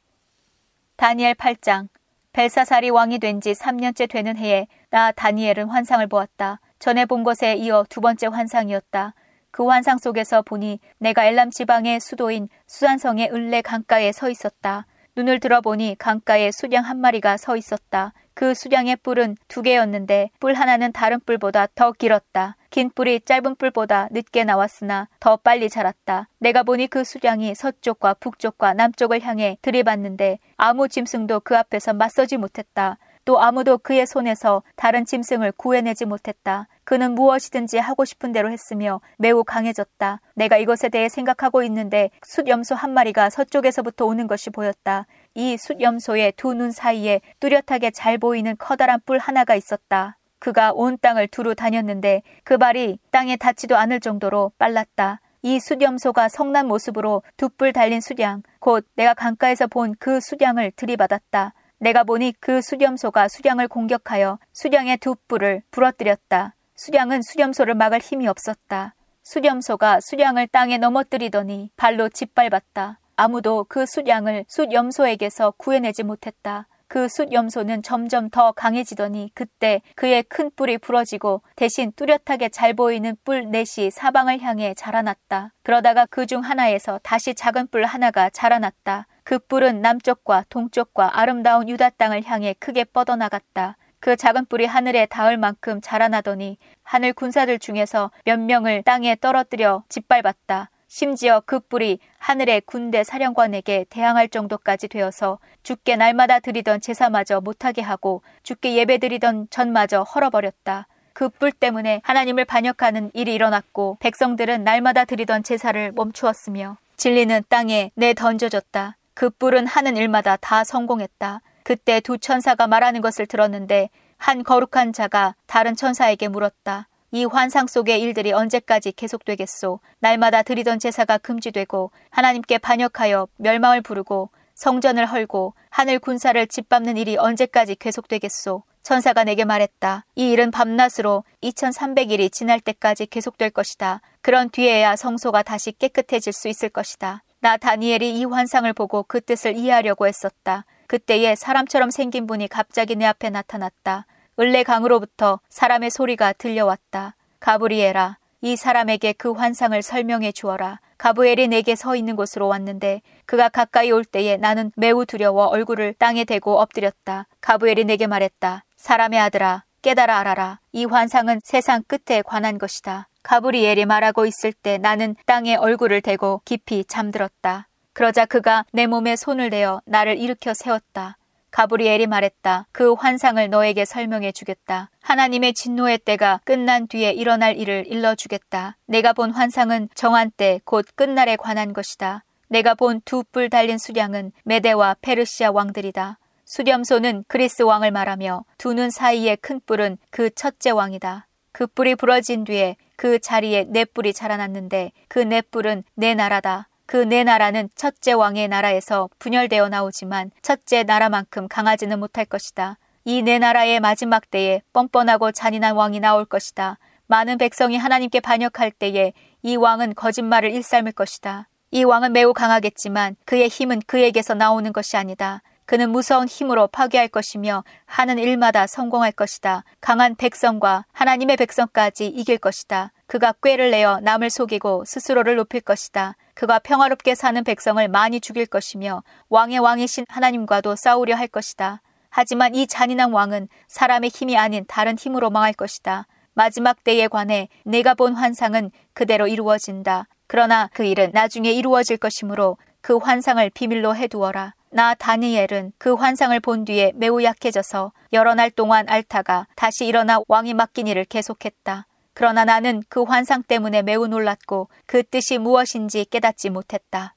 다니엘 8장 벨사살이 왕이 된 지 3년째 되는 해에 나 다니엘은 환상을 보았다. 전에 본 것에 이어 두 번째 환상이었다. 그 환상 속에서 보니 내가 엘람 지방의 수도인 수산성의 을레 강가에 서 있었다. 눈을 들어보니 강가에 수량 한 마리가 서 있었다. 그 수량의 뿔은 두 개였는데 뿔 하나는 다른 뿔보다 더 길었다. 긴 뿔이 짧은 뿔보다 늦게 나왔으나 더 빨리 자랐다. 내가 보니 그 수량이 서쪽과 북쪽과 남쪽을 향해 들이받는데 아무 짐승도 그 앞에서 맞서지 못했다. 또 아무도 그의 손에서 다른 짐승을 구해내지 못했다. 그는 무엇이든지 하고 싶은 대로 했으며 매우 강해졌다. 내가 이것에 대해 생각하고 있는데 숫염소 한 마리가 서쪽에서부터 오는 것이 보였다. 이 숫염소의 두 눈 사이에 뚜렷하게 잘 보이는 커다란 뿔 하나가 있었다. 그가 온 땅을 두루 다녔는데 그 발이 땅에 닿지도 않을 정도로 빨랐다. 이 수염소가 성난 모습으로 두 뿔 달린 수량, 곧 내가 강가에서 본 그 수량을 들이받았다. 내가 보니 그 수렴소가 수량을 공격하여 수량의 두 뿔을 부러뜨렸다. 수량은 수렴소를 막을 힘이 없었다. 수렴소가 수량을 땅에 넘어뜨리더니 발로 짓밟았다. 아무도 그 수량을 숫염소에게서 구해내지 못했다. 그 숫염소는 점점 더 강해지더니 그때 그의 큰 뿔이 부러지고 대신 뚜렷하게 잘 보이는 뿔 넷이 사방을 향해 자라났다. 그러다가 그 중 하나에서 다시 작은 뿔 하나가 자라났다. 그 뿔은 남쪽과 동쪽과 아름다운 유다 땅을 향해 크게 뻗어나갔다. 그 작은 뿔이 하늘에 닿을 만큼 자라나더니 하늘 군사들 중에서 몇 명을 땅에 떨어뜨려 짓밟았다. 심지어 그 뿔이 하늘의 군대 사령관에게 대항할 정도까지 되어서 죽게 날마다 드리던 제사마저 못하게 하고 죽게 예배드리던 전마저 헐어버렸다. 그 뿔 때문에 하나님을 반역하는 일이 일어났고 백성들은 날마다 드리던 제사를 멈추었으며 진리는 땅에 내 던져졌다. 그 뿔은 하는 일마다 다 성공했다. 그때 두 천사가 말하는 것을 들었는데 한 거룩한 자가 다른 천사에게 물었다. 이 환상 속의 일들이 언제까지 계속되겠소? 날마다 드리던 제사가 금지되고 하나님께 반역하여 멸망을 부르고 성전을 헐고 하늘 군사를 짓밟는 일이 언제까지 계속되겠소? 천사가 내게 말했다. 이 일은 밤낮으로 2300일이 지날 때까지 계속될 것이다. 그런 뒤에야 성소가 다시 깨끗해질 수 있을 것이다. 나 다니엘이 이 환상을 보고 그 뜻을 이해하려고 했었다. 그때에 사람처럼 생긴 분이 갑자기 내 앞에 나타났다. 을레 강으로부터 사람의 소리가 들려왔다. 가브리엘아, 이 사람에게 그 환상을 설명해 주어라. 가브엘이 내게 서 있는 곳으로 왔는데 그가 가까이 올 때에 나는 매우 두려워 얼굴을 땅에 대고 엎드렸다. 가브엘이 내게 말했다. 사람의 아들아, 깨달아 알아라. 이 환상은 세상 끝에 관한 것이다. 가브리엘이 말하고 있을 때 나는 땅에 얼굴을 대고 깊이 잠들었다. 그러자 그가 내 몸에 손을 대어 나를 일으켜 세웠다. 가브리엘이 말했다. 그 환상을 너에게 설명해 주겠다. 하나님의 진노의 때가 끝난 뒤에 일어날 일을 일러 주겠다. 내가 본 환상은 정한 때 곧 끝날에 관한 것이다. 내가 본 두 뿔 달린 수량은 메데와 페르시아 왕들이다. 수렴소는 그리스 왕을 말하며 두 눈 사이의 큰 뿔은 그 첫째 왕이다. 그 뿔이 부러진 뒤에 그 자리에 네 뿔이 자라났는데 그네 뿔은 내 나라다. 그네 나라는 첫째 왕의 나라에서 분열되어 나오지만 첫째 나라만큼 강하지는 못할 것이다. 이네 나라의 마지막 때에 뻔뻔하고 잔인한 왕이 나올 것이다. 많은 백성이 하나님께 반역할 때에 이 왕은 거짓말을 일삼을 것이다. 이 왕은 매우 강하겠지만 그의 힘은 그에게서 나오는 것이 아니다. 그는 무서운 힘으로 파괴할 것이며 하는 일마다 성공할 것이다. 강한 백성과 하나님의 백성까지 이길 것이다. 그가 꾀를 내어 남을 속이고 스스로를 높일 것이다. 그가 평화롭게 사는 백성을 많이 죽일 것이며 왕의 왕이신 하나님과도 싸우려 할 것이다. 하지만 이 잔인한 왕은 사람의 힘이 아닌 다른 힘으로 망할 것이다. 마지막 때에 관해 내가 본 환상은 그대로 이루어진다. 그러나 그 일은 나중에 이루어질 것이므로 그 환상을 비밀로 해두어라. 나 다니엘은 그 환상을 본 뒤에 매우 약해져서 여러 날 동안 앓다가 다시 일어나 왕이 맡긴 일을 계속했다. 그러나 나는 그 환상 때문에 매우 놀랐고 그 뜻이 무엇인지 깨닫지 못했다.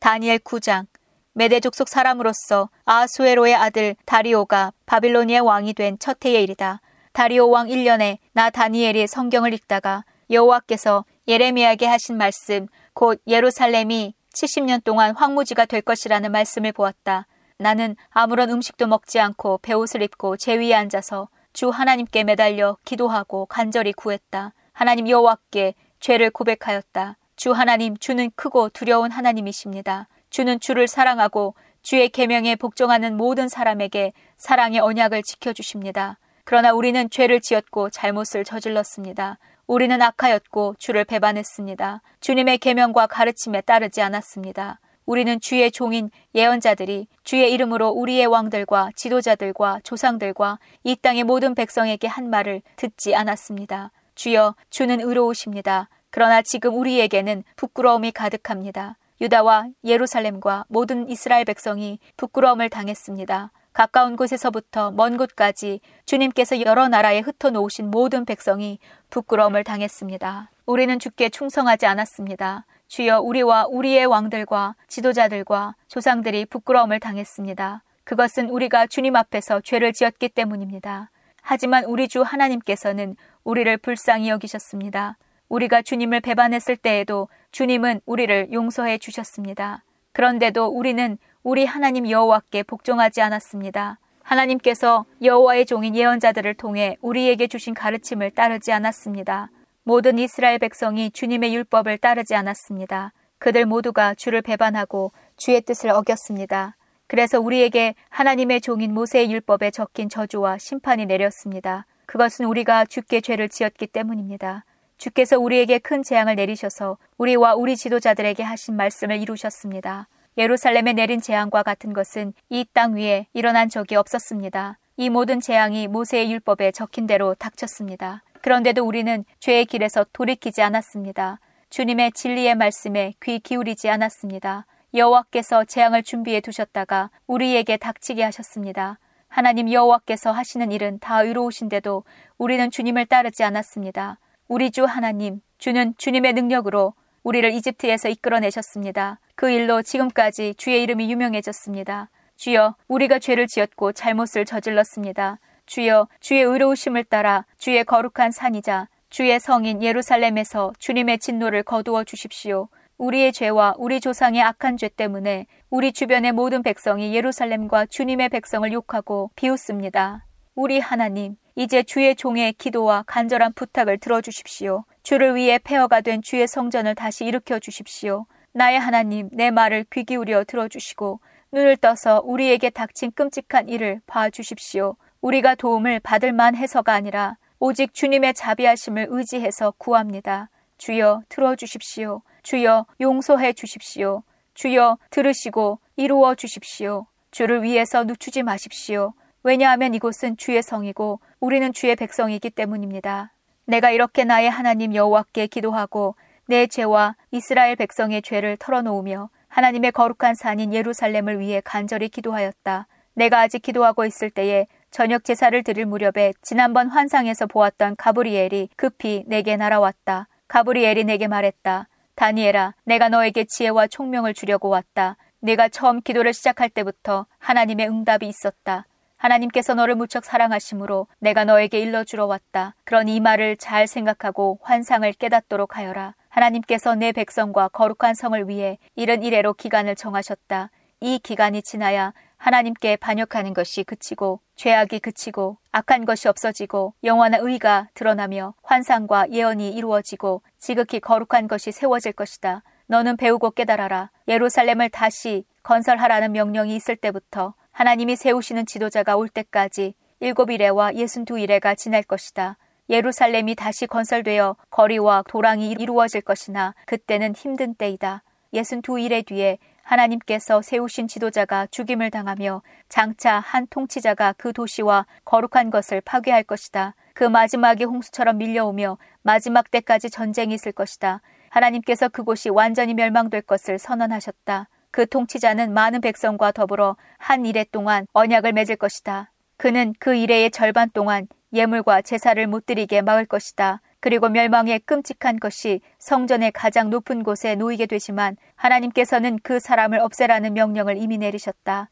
다니엘 9장 메대 족 속 사람으로서 아수에로의 아들 다리오가 바빌로니의 왕이 된 첫 해의 일이다. 다리오 왕 1년에 나 다니엘이 성경을 읽다가 여호와께서 예레미야에게 하신 말씀 곧 예루살렘이 70년 동안 황무지가 될 것이라는 말씀을 보았다. 나는 아무런 음식도 먹지 않고 배옷을 입고 제 위에 앉아서 주 하나님께 매달려 기도하고 간절히 구했다. 하나님 여호와께 죄를 고백하였다. 주 하나님 주는 크고 두려운 하나님이십니다. 주는 주를 사랑하고 주의 계명에 복종하는 모든 사람에게 사랑의 언약을 지켜 주십니다. 그러나 우리는 죄를 지었고 잘못을 저질렀습니다. 우리는 악하였고 주를 배반했습니다. 주님의 계명과 가르침에 따르지 않았습니다. 우리는 주의 종인 예언자들이 주의 이름으로 우리의 왕들과 지도자들과 조상들과 이 땅의 모든 백성에게 한 말을 듣지 않았습니다. 주여, 주는 의로우십니다. 그러나 지금 우리에게는 부끄러움이 가득합니다. 유다와 예루살렘과 모든 이스라엘 백성이 부끄러움을 당했습니다. 가까운 곳에서부터 먼 곳까지 주님께서 여러 나라에 흩어놓으신 모든 백성이 부끄러움을 당했습니다. 우리는 주께 충성하지 않았습니다. 주여 우리와 우리의 왕들과 지도자들과 조상들이 부끄러움을 당했습니다. 그것은 우리가 주님 앞에서 죄를 지었기 때문입니다. 하지만 우리 주 하나님께서는 우리를 불쌍히 여기셨습니다. 우리가 주님을 배반했을 때에도 주님은 우리를 용서해 주셨습니다. 그런데도 우리는 우리 하나님 여호와께 복종하지 않았습니다. 하나님께서 여호와의 종인 예언자들을 통해 우리에게 주신 가르침을 따르지 않았습니다. 모든 이스라엘 백성이 주님의 율법을 따르지 않았습니다. 그들 모두가 주를 배반하고 주의 뜻을 어겼습니다. 그래서 우리에게 하나님의 종인 모세의 율법에 적힌 저주와 심판이 내렸습니다. 그것은 우리가 주께 죄를 지었기 때문입니다. 주께서 우리에게 큰 재앙을 내리셔서 우리와 우리 지도자들에게 하신 말씀을 이루셨습니다. 예루살렘에 내린 재앙과 같은 것은 이 땅 위에 일어난 적이 없었습니다. 이 모든 재앙이 모세의 율법에 적힌 대로 닥쳤습니다. 그런데도 우리는 죄의 길에서 돌이키지 않았습니다. 주님의 진리의 말씀에 귀 기울이지 않았습니다. 여호와께서 재앙을 준비해 두셨다가 우리에게 닥치게 하셨습니다. 하나님 여호와께서 하시는 일은 다 의로우신데도 우리는 주님을 따르지 않았습니다. 우리 주 하나님, 주는 주님의 능력으로 우리를 이집트에서 이끌어내셨습니다. 그 일로 지금까지 주의 이름이 유명해졌습니다. 주여, 우리가 죄를 지었고 잘못을 저질렀습니다. 주여 주의 의로우심을 따라 주의 거룩한 산이자 주의 성인 예루살렘에서 주님의 진노를 거두어 주십시오. 우리의 죄와 우리 조상의 악한 죄 때문에 우리 주변의 모든 백성이 예루살렘과 주님의 백성을 욕하고 비웃습니다. 우리 하나님, 이제 주의 종의 기도와 간절한 부탁을 들어주십시오. 주를 위해 폐허가 된 주의 성전을 다시 일으켜 주십시오. 나의 하나님, 내 말을 귀 기울여 들어주시고 눈을 떠서 우리에게 닥친 끔찍한 일을 봐주십시오. 우리가 도움을 받을 만해서가 아니라 오직 주님의 자비하심을 의지해서 구합니다. 주여 들어주십시오. 주여 용서해 주십시오. 주여 들으시고 이루어 주십시오. 주를 위해서 늦추지 마십시오. 왜냐하면 이곳은 주의 성이고 우리는 주의 백성이기 때문입니다. 내가 이렇게 나의 하나님 여호와께 기도하고 내 죄와 이스라엘 백성의 죄를 털어놓으며 하나님의 거룩한 산인 예루살렘을 위해 간절히 기도하였다. 내가 아직 기도하고 있을 때에 저녁 제사를 드릴 무렵에 지난번 환상에서 보았던 가브리엘이 급히 내게 날아왔다. 가브리엘이 내게 말했다. 다니엘아, 내가 너에게 지혜와 총명을 주려고 왔다. 내가 처음 기도를 시작할 때부터 하나님의 응답이 있었다. 하나님께서 너를 무척 사랑하심으로 내가 너에게 일러주러 왔다. 그러니 이 말을 잘 생각하고 환상을 깨닫도록 하여라. 하나님께서 내 백성과 거룩한 성을 위해 이른 이래로 기간을 정하셨다. 이 기간이 지나야 하나님께 반역하는 것이 그치고 죄악이 그치고 악한 것이 없어지고 영원한 의가 드러나며 환상과 예언이 이루어지고 지극히 거룩한 것이 세워질 것이다. 너는 배우고 깨달아라. 예루살렘을 다시 건설하라는 명령이 있을 때부터 하나님이 세우시는 지도자가 올 때까지 일곱 일회와 예순 두 일회가 지날 것이다. 예루살렘이 다시 건설되어 거리와 도랑이 이루어질 것이나 그때는 힘든 때이다. 예순 두 일회 뒤에 하나님께서 세우신 지도자가 죽임을 당하며 장차 한 통치자가 그 도시와 거룩한 것을 파괴할 것이다. 그 마지막이 홍수처럼 밀려오며 마지막 때까지 전쟁이 있을 것이다. 하나님께서 그곳이 완전히 멸망될 것을 선언하셨다. 그 통치자는 많은 백성과 더불어 한 일해 동안 언약을 맺을 것이다. 그는 그 일해의 절반 동안 예물과 제사를 못 드리게 막을 것이다. 그리고 멸망의 끔찍한 것이 성전의 가장 높은 곳에 놓이게 되지만 하나님께서는 그 사람을 없애라는 명령을 이미 내리셨다.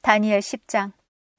다니엘 10장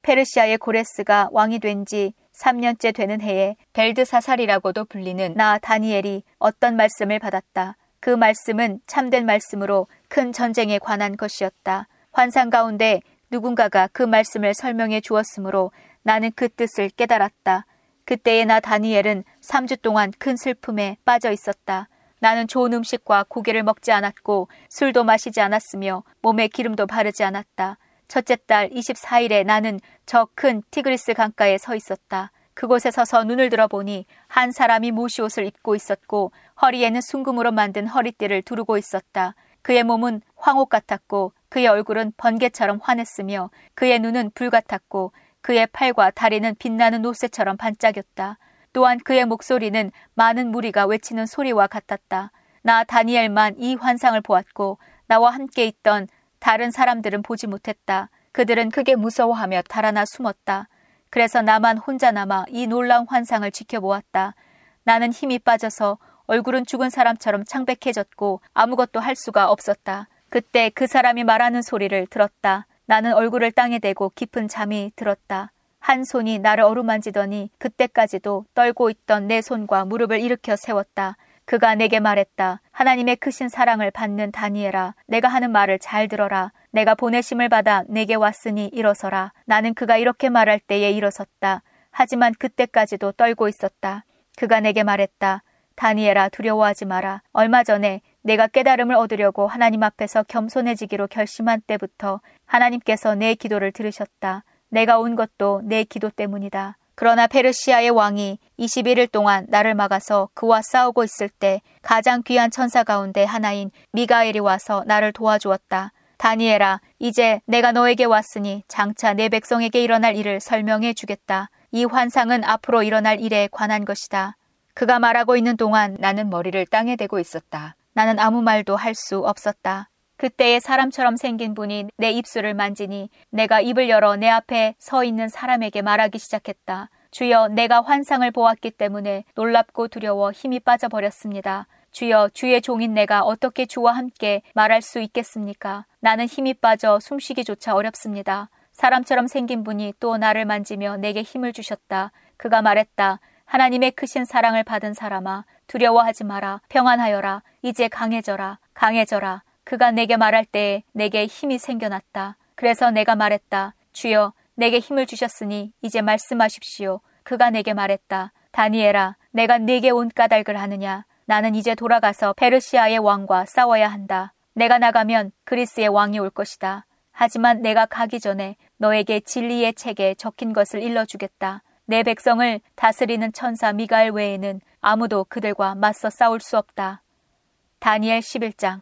페르시아의 고레스가 왕이 된 지 3년째 되는 해에 벨드사살이라고도 불리는 나 다니엘이 어떤 말씀을 받았다. 그 말씀은 참된 말씀으로 큰 전쟁에 관한 것이었다. 환상 가운데 누군가가 그 말씀을 설명해 주었으므로 나는 그 뜻을 깨달았다. 그때의 나 다니엘은 3주 동안 큰 슬픔에 빠져 있었다. 나는 좋은 음식과 고기를 먹지 않았고 술도 마시지 않았으며 몸에 기름도 바르지 않았다. 첫째 달 24일에 나는 저 큰 티그리스 강가에 서 있었다. 그곳에 서서 눈을 들어보니 한 사람이 모시옷을 입고 있었고 허리에는 순금으로 만든 허리띠를 두르고 있었다. 그의 몸은 황옥 같았고 그의 얼굴은 번개처럼 환했으며 그의 눈은 불 같았고 그의 팔과 다리는 빛나는 노새처럼 반짝였다. 또한 그의 목소리는 많은 무리가 외치는 소리와 같았다. 나 다니엘만 이 환상을 보았고 나와 함께 있던 다른 사람들은 보지 못했다. 그들은 크게 무서워하며 달아나 숨었다. 그래서 나만 혼자 남아 이 놀라운 환상을 지켜보았다. 나는 힘이 빠져서 얼굴은 죽은 사람처럼 창백해졌고 아무것도 할 수가 없었다. 그때 그 사람이 말하는 소리를 들었다. 나는 얼굴을 땅에 대고 깊은 잠이 들었다. 한 손이 나를 어루만지더니 그때까지도 떨고 있던 내 손과 무릎을 일으켜 세웠다. 그가 내게 말했다. 하나님의 크신 사랑을 받는 다니엘아, 내가 하는 말을 잘 들어라. 내가 보내심을 받아 내게 왔으니 일어서라. 나는 그가 이렇게 말할 때에 일어섰다. 하지만 그때까지도 떨고 있었다. 그가 내게 말했다. 다니엘아, 두려워하지 마라. 얼마 전에 내가 깨달음을 얻으려고 하나님 앞에서 겸손해지기로 결심한 때부터 하나님께서 내 기도를 들으셨다. 내가 온 것도 내 기도 때문이다. 그러나 페르시아의 왕이 21일 동안 나를 막아서 그와 싸우고 있을 때 가장 귀한 천사 가운데 하나인 미가엘이 와서 나를 도와주었다. 다니엘아, 이제 내가 너에게 왔으니 장차 내 백성에게 일어날 일을 설명해 주겠다. 이 환상은 앞으로 일어날 일에 관한 것이다. 그가 말하고 있는 동안 나는 머리를 땅에 대고 있었다. 나는 아무 말도 할 수 없었다. 그때에 사람처럼 생긴 분이 내 입술을 만지니 내가 입을 열어 내 앞에 서 있는 사람에게 말하기 시작했다. 주여 내가 환상을 보았기 때문에 놀랍고 두려워 힘이 빠져버렸습니다. 주여 주의 종인 내가 어떻게 주와 함께 말할 수 있겠습니까? 나는 힘이 빠져 숨쉬기조차 어렵습니다. 사람처럼 생긴 분이 또 나를 만지며 내게 힘을 주셨다. 그가 말했다. 하나님의 크신 사랑을 받은 사람아, 두려워하지 마라. 평안하여라. 이제 강해져라. 강해져라. 그가 내게 말할 때에 내게 힘이 생겨났다. 그래서 내가 말했다. 주여, 내게 힘을 주셨으니 이제 말씀하십시오. 그가 내게 말했다. 다니엘아, 내가 네게 온 까닭을 하느냐? 나는 이제 돌아가서 페르시아의 왕과 싸워야 한다. 내가 나가면 그리스의 왕이 올 것이다. 하지만 내가 가기 전에 너에게 진리의 책에 적힌 것을 일러주겠다. 내 백성을 다스리는 천사 미가엘 외에는 아무도 그들과 맞서 싸울 수 없다. 다니엘 11장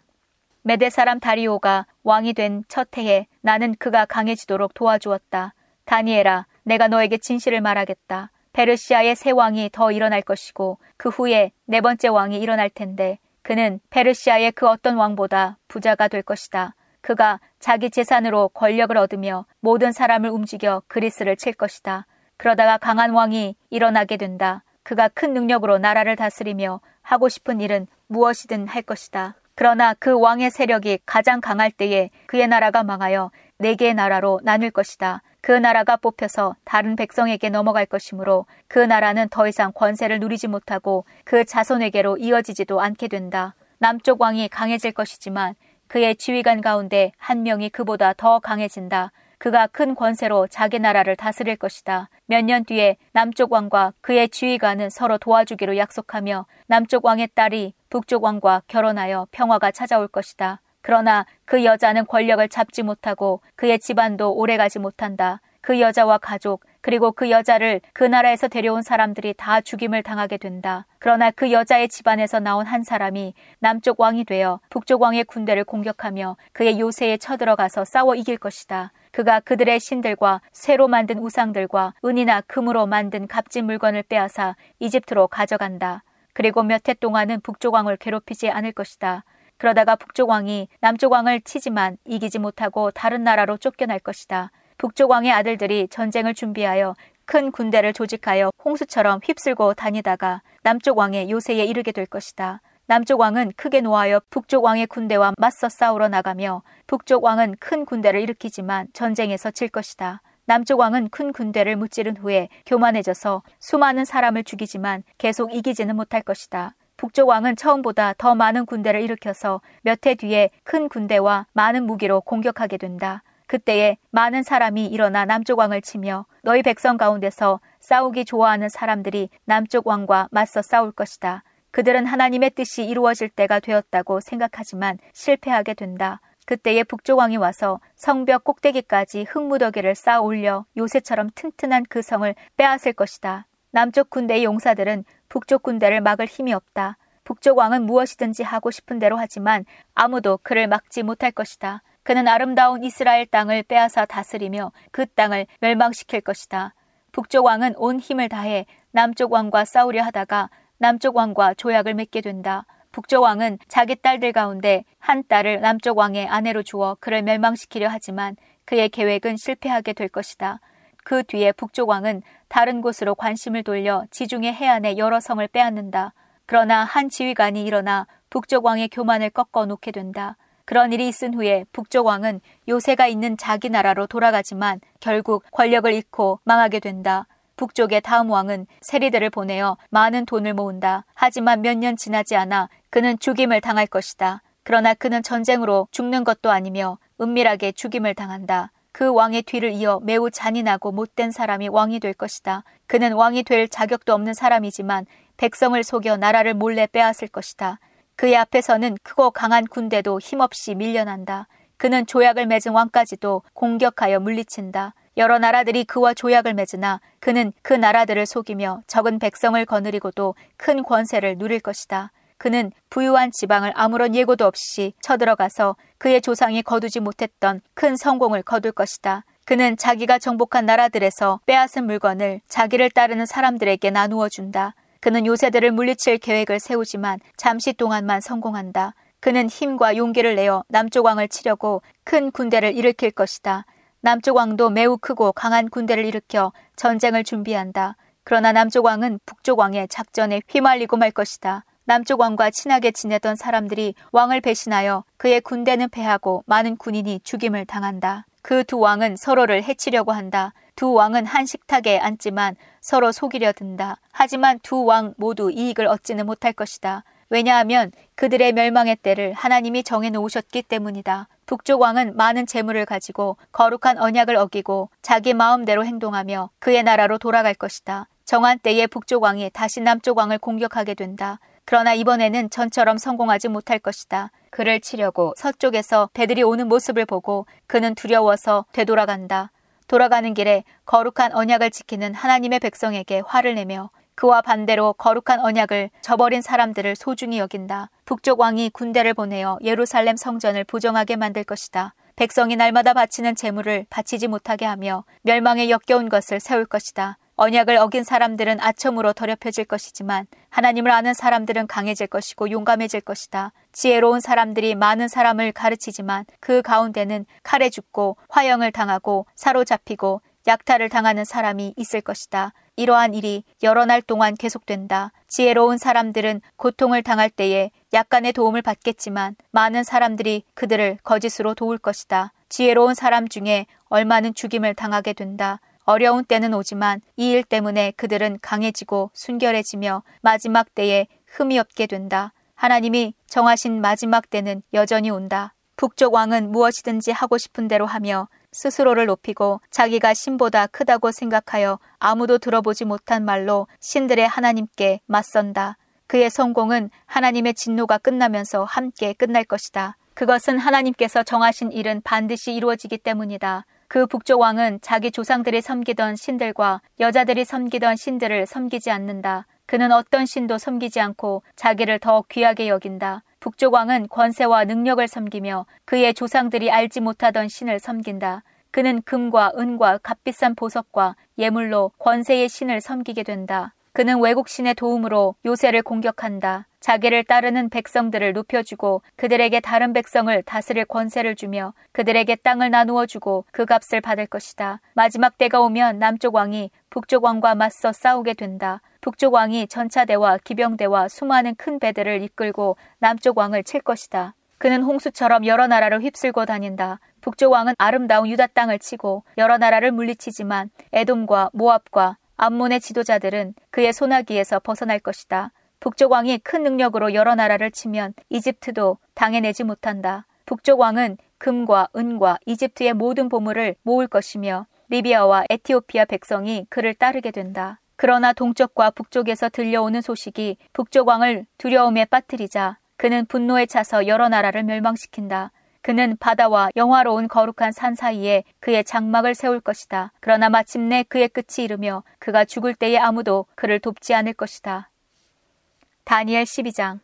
메대 사람 다리오가 왕이 된 첫 해에 나는 그가 강해지도록 도와주었다. 다니엘아, 내가 너에게 진실을 말하겠다. 페르시아의 새 왕이 더 일어날 것이고 그 후에 네 번째 왕이 일어날 텐데 그는 페르시아의 그 어떤 왕보다 부자가 될 것이다. 그가 자기 재산으로 권력을 얻으며 모든 사람을 움직여 그리스를 칠 것이다. 그러다가 강한 왕이 일어나게 된다. 그가 큰 능력으로 나라를 다스리며 하고 싶은 일은 무엇이든 할 것이다. 그러나 그 왕의 세력이 가장 강할 때에 그의 나라가 망하여 네 개의 나라로 나눌 것이다. 그 나라가 뽑혀서 다른 백성에게 넘어갈 것이므로 그 나라는 더 이상 권세를 누리지 못하고 그 자손에게로 이어지지도 않게 된다. 남쪽 왕이 강해질 것이지만 그의 지휘관 가운데 한 명이 그보다 더 강해진다. 그가 큰 권세로 자기 나라를 다스릴 것이다. 몇 년 뒤에 남쪽 왕과 그의 지휘관은 서로 도와주기로 약속하며 남쪽 왕의 딸이 북쪽 왕과 결혼하여 평화가 찾아올 것이다. 그러나 그 여자는 권력을 잡지 못하고 그의 집안도 오래가지 못한다. 그 여자와 가족, 그리고 그 여자를 그 나라에서 데려온 사람들이 다 죽임을 당하게 된다. 그러나 그 여자의 집안에서 나온 한 사람이 남쪽 왕이 되어 북쪽 왕의 군대를 공격하며 그의 요새에 쳐들어가서 싸워 이길 것이다. 그가 그들의 신들과 새로 만든 우상들과 은이나 금으로 만든 값진 물건을 빼앗아 이집트로 가져간다. 그리고 몇 해 동안은 북쪽 왕을 괴롭히지 않을 것이다. 그러다가 북쪽 왕이 남쪽 왕을 치지만 이기지 못하고 다른 나라로 쫓겨날 것이다. 북쪽 왕의 아들들이 전쟁을 준비하여 큰 군대를 조직하여 홍수처럼 휩쓸고 다니다가 남쪽 왕의 요새에 이르게 될 것이다. 남쪽 왕은 크게 노하여 북쪽 왕의 군대와 맞서 싸우러 나가며 북쪽 왕은 큰 군대를 일으키지만 전쟁에서 질 것이다. 남쪽 왕은 큰 군대를 무찌른 후에 교만해져서 수많은 사람을 죽이지만 계속 이기지는 못할 것이다. 북쪽 왕은 처음보다 더 많은 군대를 일으켜서 몇 해 뒤에 큰 군대와 많은 무기로 공격하게 된다. 그때에 많은 사람이 일어나 남쪽 왕을 치며 너희 백성 가운데서 싸우기 좋아하는 사람들이 남쪽 왕과 맞서 싸울 것이다. 그들은 하나님의 뜻이 이루어질 때가 되었다고 생각하지만 실패하게 된다. 그때에 북쪽 왕이 와서 성벽 꼭대기까지 흙무더기를 쌓아 올려 요새처럼 튼튼한 그 성을 빼앗을 것이다. 남쪽 군대의 용사들은 북쪽 군대를 막을 힘이 없다. 북쪽 왕은 무엇이든지 하고 싶은 대로 하지만 아무도 그를 막지 못할 것이다. 그는 아름다운 이스라엘 땅을 빼앗아 다스리며 그 땅을 멸망시킬 것이다. 북쪽 왕은 온 힘을 다해 남쪽 왕과 싸우려 하다가 남쪽 왕과 조약을 맺게 된다. 북쪽 왕은 자기 딸들 가운데 한 딸을 남쪽 왕의 아내로 주어 그를 멸망시키려 하지만 그의 계획은 실패하게 될 것이다. 그 뒤에 북쪽 왕은 다른 곳으로 관심을 돌려 지중해 해안의 여러 성을 빼앗는다. 그러나 한 지휘관이 일어나 북쪽 왕의 교만을 꺾어 놓게 된다. 그런 일이 있은 후에 북쪽 왕은 요새가 있는 자기 나라로 돌아가지만 결국 권력을 잃고 망하게 된다. 북쪽의 다음 왕은 세리들을 보내어 많은 돈을 모은다. 하지만 몇 년 지나지 않아 그는 죽임을 당할 것이다. 그러나 그는 전쟁으로 죽는 것도 아니며 은밀하게 죽임을 당한다. 그 왕의 뒤를 이어 매우 잔인하고 못된 사람이 왕이 될 것이다. 그는 왕이 될 자격도 없는 사람이지만 백성을 속여 나라를 몰래 빼앗을 것이다. 그의 앞에서는 크고 강한 군대도 힘없이 밀려난다. 그는 조약을 맺은 왕까지도 공격하여 물리친다. 여러 나라들이 그와 조약을 맺으나 그는 그 나라들을 속이며 적은 백성을 거느리고도 큰 권세를 누릴 것이다. 그는 부유한 지방을 아무런 예고도 없이 쳐들어가서 그의 조상이 거두지 못했던 큰 성공을 거둘 것이다. 그는 자기가 정복한 나라들에서 빼앗은 물건을 자기를 따르는 사람들에게 나누어 준다. 그는 요새들을 물리칠 계획을 세우지만 잠시 동안만 성공한다. 그는 힘과 용기를 내어 남쪽 왕을 치려고 큰 군대를 일으킬 것이다. 남쪽 왕도 매우 크고 강한 군대를 일으켜 전쟁을 준비한다. 그러나 남쪽 왕은 북쪽 왕의 작전에 휘말리고 말 것이다. 남쪽 왕과 친하게 지내던 사람들이 왕을 배신하여 그의 군대는 패하고 많은 군인이 죽임을 당한다. 그 두 왕은 서로를 해치려고 한다. 두 왕은 한 식탁에 앉지만 서로 속이려 든다. 하지만 두 왕 모두 이익을 얻지는 못할 것이다. 왜냐하면 그들의 멸망의 때를 하나님이 정해 놓으셨기 때문이다. 북쪽 왕은 많은 재물을 가지고 거룩한 언약을 어기고 자기 마음대로 행동하며 그의 나라로 돌아갈 것이다. 정한 때에 북쪽 왕이 다시 남쪽 왕을 공격하게 된다. 그러나 이번에는 전처럼 성공하지 못할 것이다. 그를 치려고 서쪽에서 배들이 오는 모습을 보고 그는 두려워서 되돌아간다. 돌아가는 길에 거룩한 언약을 지키는 하나님의 백성에게 화를 내며 그와 반대로 거룩한 언약을 저버린 사람들을 소중히 여긴다. 북쪽 왕이 군대를 보내어 예루살렘 성전을 부정하게 만들 것이다. 백성이 날마다 바치는 재물을 바치지 못하게 하며 멸망에 역겨운 것을 세울 것이다. 언약을 어긴 사람들은 아첨으로 더럽혀질 것이지만 하나님을 아는 사람들은 강해질 것이고 용감해질 것이다. 지혜로운 사람들이 많은 사람을 가르치지만 그 가운데는 칼에 죽고 화형을 당하고 사로잡히고 약탈을 당하는 사람이 있을 것이다. 이러한 일이 여러 날 동안 계속된다. 지혜로운 사람들은 고통을 당할 때에 약간의 도움을 받겠지만 많은 사람들이 그들을 거짓으로 도울 것이다. 지혜로운 사람 중에 얼마는 죽임을 당하게 된다. 어려운 때는 오지만 이 일 때문에 그들은 강해지고 순결해지며 마지막 때에 흠이 없게 된다. 하나님이 정하신 마지막 때는 여전히 온다. 북쪽 왕은 무엇이든지 하고 싶은 대로 하며 스스로를 높이고 자기가 신보다 크다고 생각하여 아무도 들어보지 못한 말로 신들의 하나님께 맞선다. 그의 성공은 하나님의 진노가 끝나면서 함께 끝날 것이다. 그것은 하나님께서 정하신 일은 반드시 이루어지기 때문이다. 그 북쪽 왕은 자기 조상들이 섬기던 신들과 여자들이 섬기던 신들을 섬기지 않는다. 그는 어떤 신도 섬기지 않고 자기를 더 귀하게 여긴다. 북쪽 왕은 권세와 능력을 섬기며 그의 조상들이 알지 못하던 신을 섬긴다. 그는 금과 은과 값비싼 보석과 예물로 권세의 신을 섬기게 된다. 그는 외국 신의 도움으로 요새를 공격한다. 자기를 따르는 백성들을 높여주고 그들에게 다른 백성을 다스릴 권세를 주며 그들에게 땅을 나누어 주고 그 값을 받을 것이다. 마지막 때가 오면 남쪽 왕이 북쪽 왕과 맞서 싸우게 된다. 북쪽 왕이 전차대와 기병대와 수많은 큰 배들을 이끌고 남쪽 왕을 칠 것이다. 그는 홍수처럼 여러 나라를 휩쓸고 다닌다. 북쪽 왕은 아름다운 유다 땅을 치고 여러 나라를 물리치지만 에돔과 모압과 암몬의 지도자들은 그의 소나기에서 벗어날 것이다. 북쪽 왕이 큰 능력으로 여러 나라를 치면 이집트도 당해내지 못한다. 북쪽 왕은 금과 은과 이집트의 모든 보물을 모을 것이며 리비아와 에티오피아 백성이 그를 따르게 된다. 그러나 동쪽과 북쪽에서 들려오는 소식이 북쪽 왕을 두려움에 빠뜨리자 그는 분노에 차서 여러 나라를 멸망시킨다. 그는 바다와 영화로운 거룩한 산 사이에 그의 장막을 세울 것이다. 그러나 마침내 그의 끝이 이르며 그가 죽을 때에 아무도 그를 돕지 않을 것이다. 다니엘 12장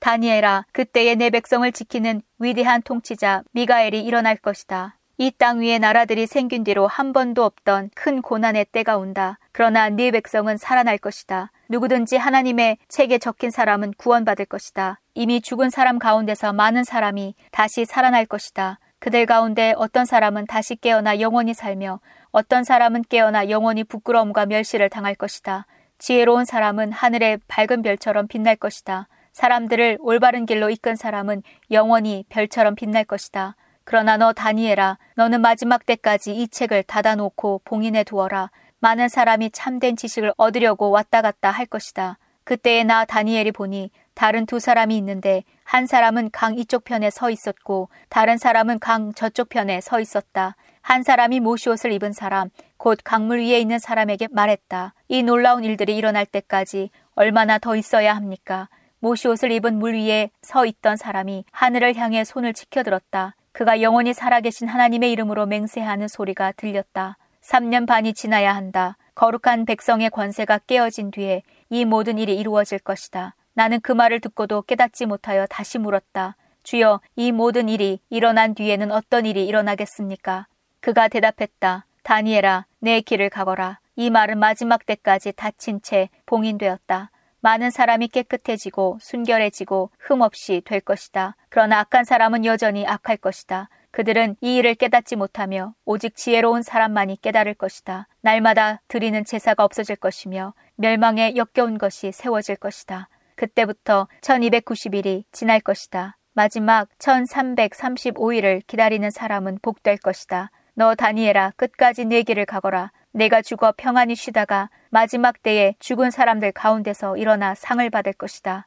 다니엘아 그때에 내 백성을 지키는 위대한 통치자 미가엘이 일어날 것이다. 이 땅 위에 나라들이 생긴 뒤로 한 번도 없던 큰 고난의 때가 온다. 그러나 네 백성은 살아날 것이다. 누구든지 하나님의 책에 적힌 사람은 구원받을 것이다. 이미 죽은 사람 가운데서 많은 사람이 다시 살아날 것이다. 그들 가운데 어떤 사람은 다시 깨어나 영원히 살며 어떤 사람은 깨어나 영원히 부끄러움과 멸시를 당할 것이다. 지혜로운 사람은 하늘의 밝은 별처럼 빛날 것이다. 사람들을 올바른 길로 이끈 사람은 영원히 별처럼 빛날 것이다. 그러나 너 다니엘아, 너는 마지막 때까지 이 책을 닫아놓고 봉인해 두어라. 많은 사람이 참된 지식을 얻으려고 왔다 갔다 할 것이다. 그때에 나 다니엘이 보니 다른 두 사람이 있는데 한 사람은 강 이쪽 편에 서 있었고 다른 사람은 강 저쪽 편에 서 있었다. 한 사람이 모시옷을 입은 사람, 곧 강물 위에 있는 사람에게 말했다. 이 놀라운 일들이 일어날 때까지 얼마나 더 있어야 합니까? 모시옷을 입은 물 위에 서 있던 사람이 하늘을 향해 손을 치켜들었다. 그가 영원히 살아계신 하나님의 이름으로 맹세하는 소리가 들렸다. 3년 반이 지나야 한다. 거룩한 백성의 권세가 깨어진 뒤에 이 모든 일이 이루어질 것이다. 나는 그 말을 듣고도 깨닫지 못하여 다시 물었다. 주여, 이 모든 일이 일어난 뒤에는 어떤 일이 일어나겠습니까? 그가 대답했다. 다니엘아, 내 길을 가거라. 이 말은 마지막 때까지 닫힌 채 봉인되었다. 많은 사람이 깨끗해지고 순결해지고 흠없이 될 것이다. 그러나 악한 사람은 여전히 악할 것이다. 그들은 이 일을 깨닫지 못하며 오직 지혜로운 사람만이 깨달을 것이다. 날마다 드리는 제사가 없어질 것이며 멸망에 역겨운 것이 세워질 것이다. 그때부터 1290일이 지날 것이다. 마지막 1335일을 기다리는 사람은 복될 것이다. 너 다니엘아 끝까지 내 길을 가거라. 내가 죽어 평안히 쉬다가 마지막 때에 죽은 사람들 가운데서 일어나 상을 받을 것이다.